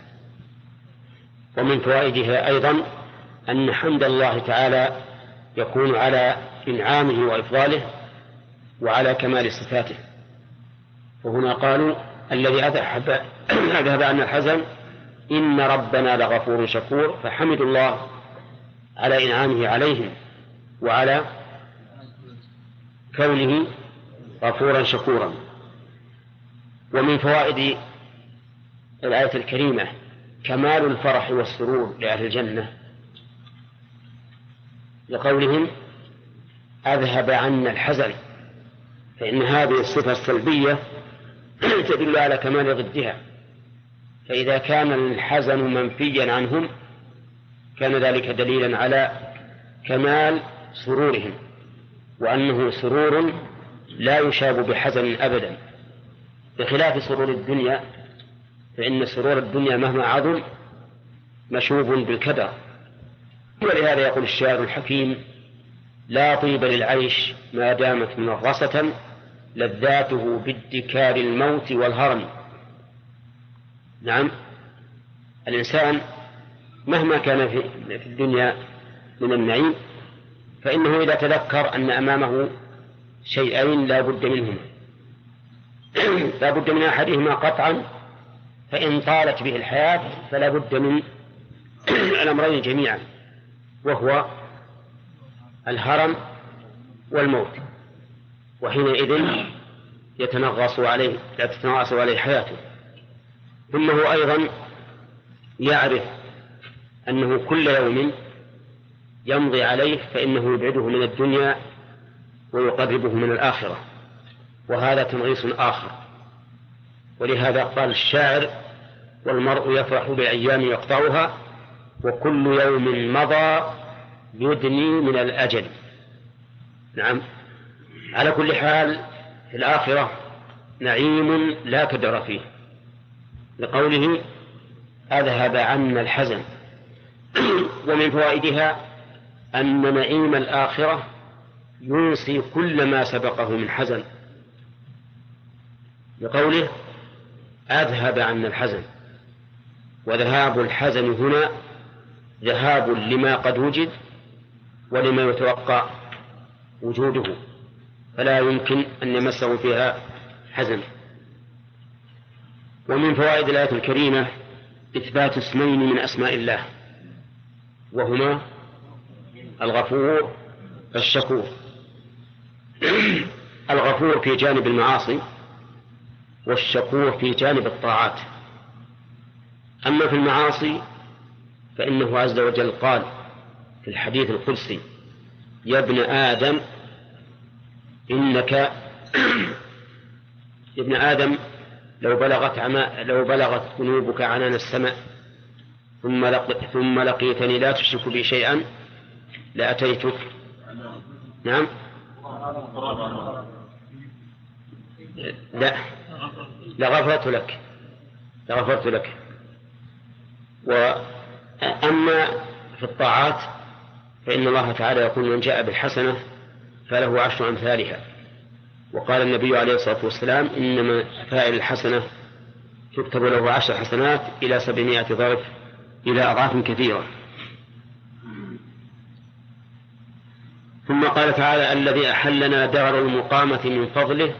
ومن فوائدها أيضا أن حمد الله تعالى يكون على إنعامه وإفضاله وعلى كمال صفاته. وهنا قالوا الذي أذهب أذهب عنا الحزن إن ربنا لغفور شكور فحمدوا الله على إنعامه عليهم وعلى كونه غفورا شكورا. ومن فوائد الآية الكريمة كمال الفرح والسرور لأهل الجنة. لقولهم أذهب عنا الحزن فإن هذه الصفة السلبية تدل على كمال ضدها. فإذا كان الحزن منفيا عنهم كان ذلك دليلا على كمال سرورهم وأنه سرور لا يشاب بحزن أبدا. بخلاف سرور الدنيا فإن سرور الدنيا مهما عظم مشوب بالكدر. ولهذا يقول الشاعر الحكيم لا طيب للعيش ما دامت منغصة لذاته بادكار الموت والهرم. نعم. الإنسان مهما كان في الدنيا من النعيم فإنه إذا تذكر أن أمامه شيئين لا بد منهما. لا بد من أحدهما قطعا فإن طالت به الحياة فلا بد من الأمرين جميعا وهو الهرم والموت وحينئذ يتنغص عليه لا تتنغص عليه حياته. ثم هو أيضا يعرف أنه كل يوم يمضي عليه فإنه يبعده من الدنيا ويقربه من الآخرة. وهذا تنغيص آخر. ولهذا قال الشاعر والمرء يفرح بأيام يقطعها وكل يوم مضى يدني من الأجل. نعم. على كل حال في الآخرة نعيم لا كدر فيه. لقوله أذهب عنا الحزن. ومن فوائدها أن نعيم الآخرة ينسي كل ما سبقه من حزن. لقوله أذهب عنا الحزن. وذهاب الحزن هنا ذهاب لما قد وجد ولما يتوقع وجوده فلا يمكن أن يمسه فيها حزن ومن فوائد الآية الكريمة إثبات اسمين من أسماء الله وهما الغفور الشكور. الغفور في جانب المعاصي والشكور في جانب الطاعات. أما في المعاصي فإنه عز وجل قال في الحديث القدسي. يا ابن آدم إنك يا ابن آدم لو بلغت عما لو بلغت ذنوبك عنان السماء ثم لق... ثم لقيتني لا تشرك بي شيئا لأتيتك. نعم. لا. لغفرت لك. لغفرت لك. وأما في الطاعات فإن الله تعالى يقول من جاء بالحسنة فله عشر أمثالها. وقال النبي عليه الصلاة والسلام إنما فاعل الحسنة تكتب له عشر حسنات إلى سبعمائة ضعف إلى أضعاف كثيرة. ثم قال تعالى الذي أحلنا دار المقامة من فضله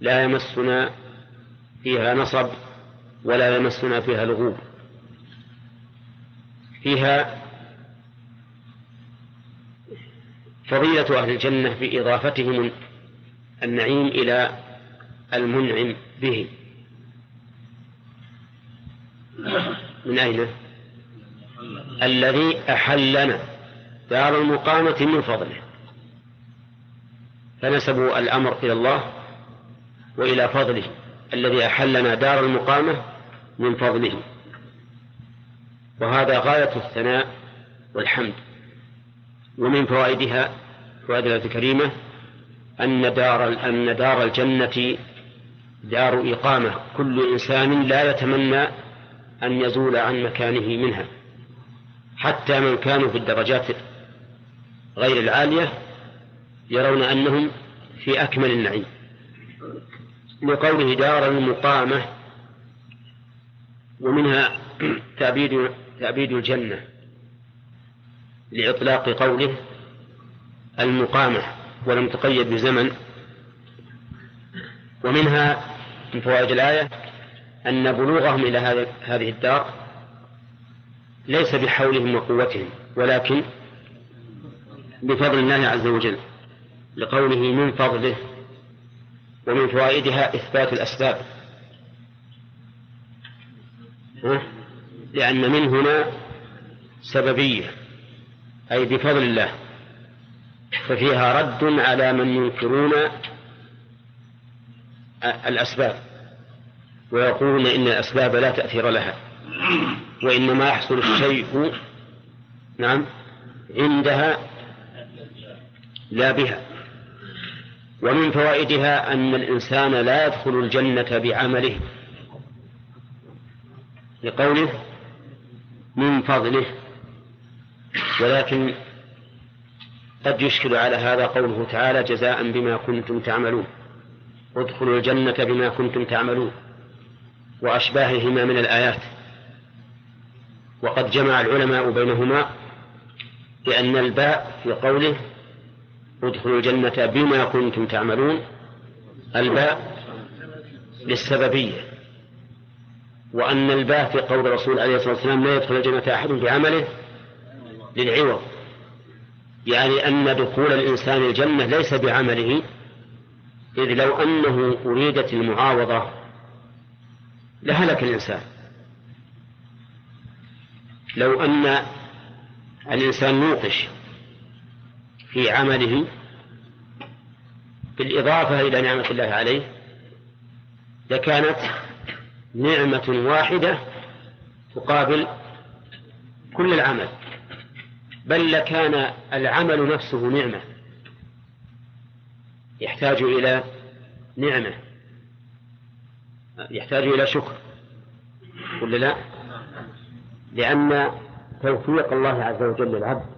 لا يمسنا فيها نصب ولا يمسنا فيها لغوب فيها فضيلة أهل الجنة بإضافتهم النعيم إلى المنعم به. من أين؟ الذي أحلنا دار المقامة من فضله. فنسبوا الأمر إلى الله وإلى فضله الذي أحلنا دار المقامة من فضله. وهذا غاية الثناء والحمد. ومن فوائدها فوائد الآية الكريمة أن دار أن دار الجنة دار إقامة. كل إنسان لا يتمنى أن يزول عن مكانه منها حتى من كانوا في الدرجات غير العالية يرون أنهم في أكمل النعيم. لقوله دار المقامة ومنها تأبيد تأبيد الجنة. لإطلاق قوله المقامة ولم تقيد بزمن. ومنها من فوائد الآية أن بلوغهم إلى هذه الدار ليس بحولهم وقوتهم ولكن بفضل الله عز وجل لقوله من فضله ومن فوائدها إثبات الأسباب. لأن من هنا سببية. أي بفضل الله. ففيها رد على من ينكرون الأسباب ويقولون إن الأسباب لا تأثير لها وإنما يحصل الشيء نعم عندها لا بها. ومن فوائدها أن الإنسان لا يدخل الجنة بعمله لقوله من فضله. ولكن قد يشكل على هذا قوله تعالى جزاء بما كنتم تعملون. ادخلوا الجنة بما كنتم تعملون. وأشباههما من الآيات. وقد جمع العلماء بينهما بأن الباء في قوله ادخلوا الجنة بما كنتم تعملون الباء للسببية. وأن الباء في قول الرسول عليه الصلاة والسلام لا يدخل الجنة أحد بعمله للعوض. يعني أن دخول الإنسان الجنة ليس بعمله إذ لو أنه أريدت المعاوضة لهلك الإنسان. لو أن الإنسان نوقش في عمله بالإضافة إلى نعمة الله عليه لكانت نعمة واحدة تقابل كل العمل. بل لكان العمل نفسه نعمة. يحتاج إلى نعمة. يحتاج إلى شكر. ولا لا؟ لأن توفيق الله عز وجل للعبد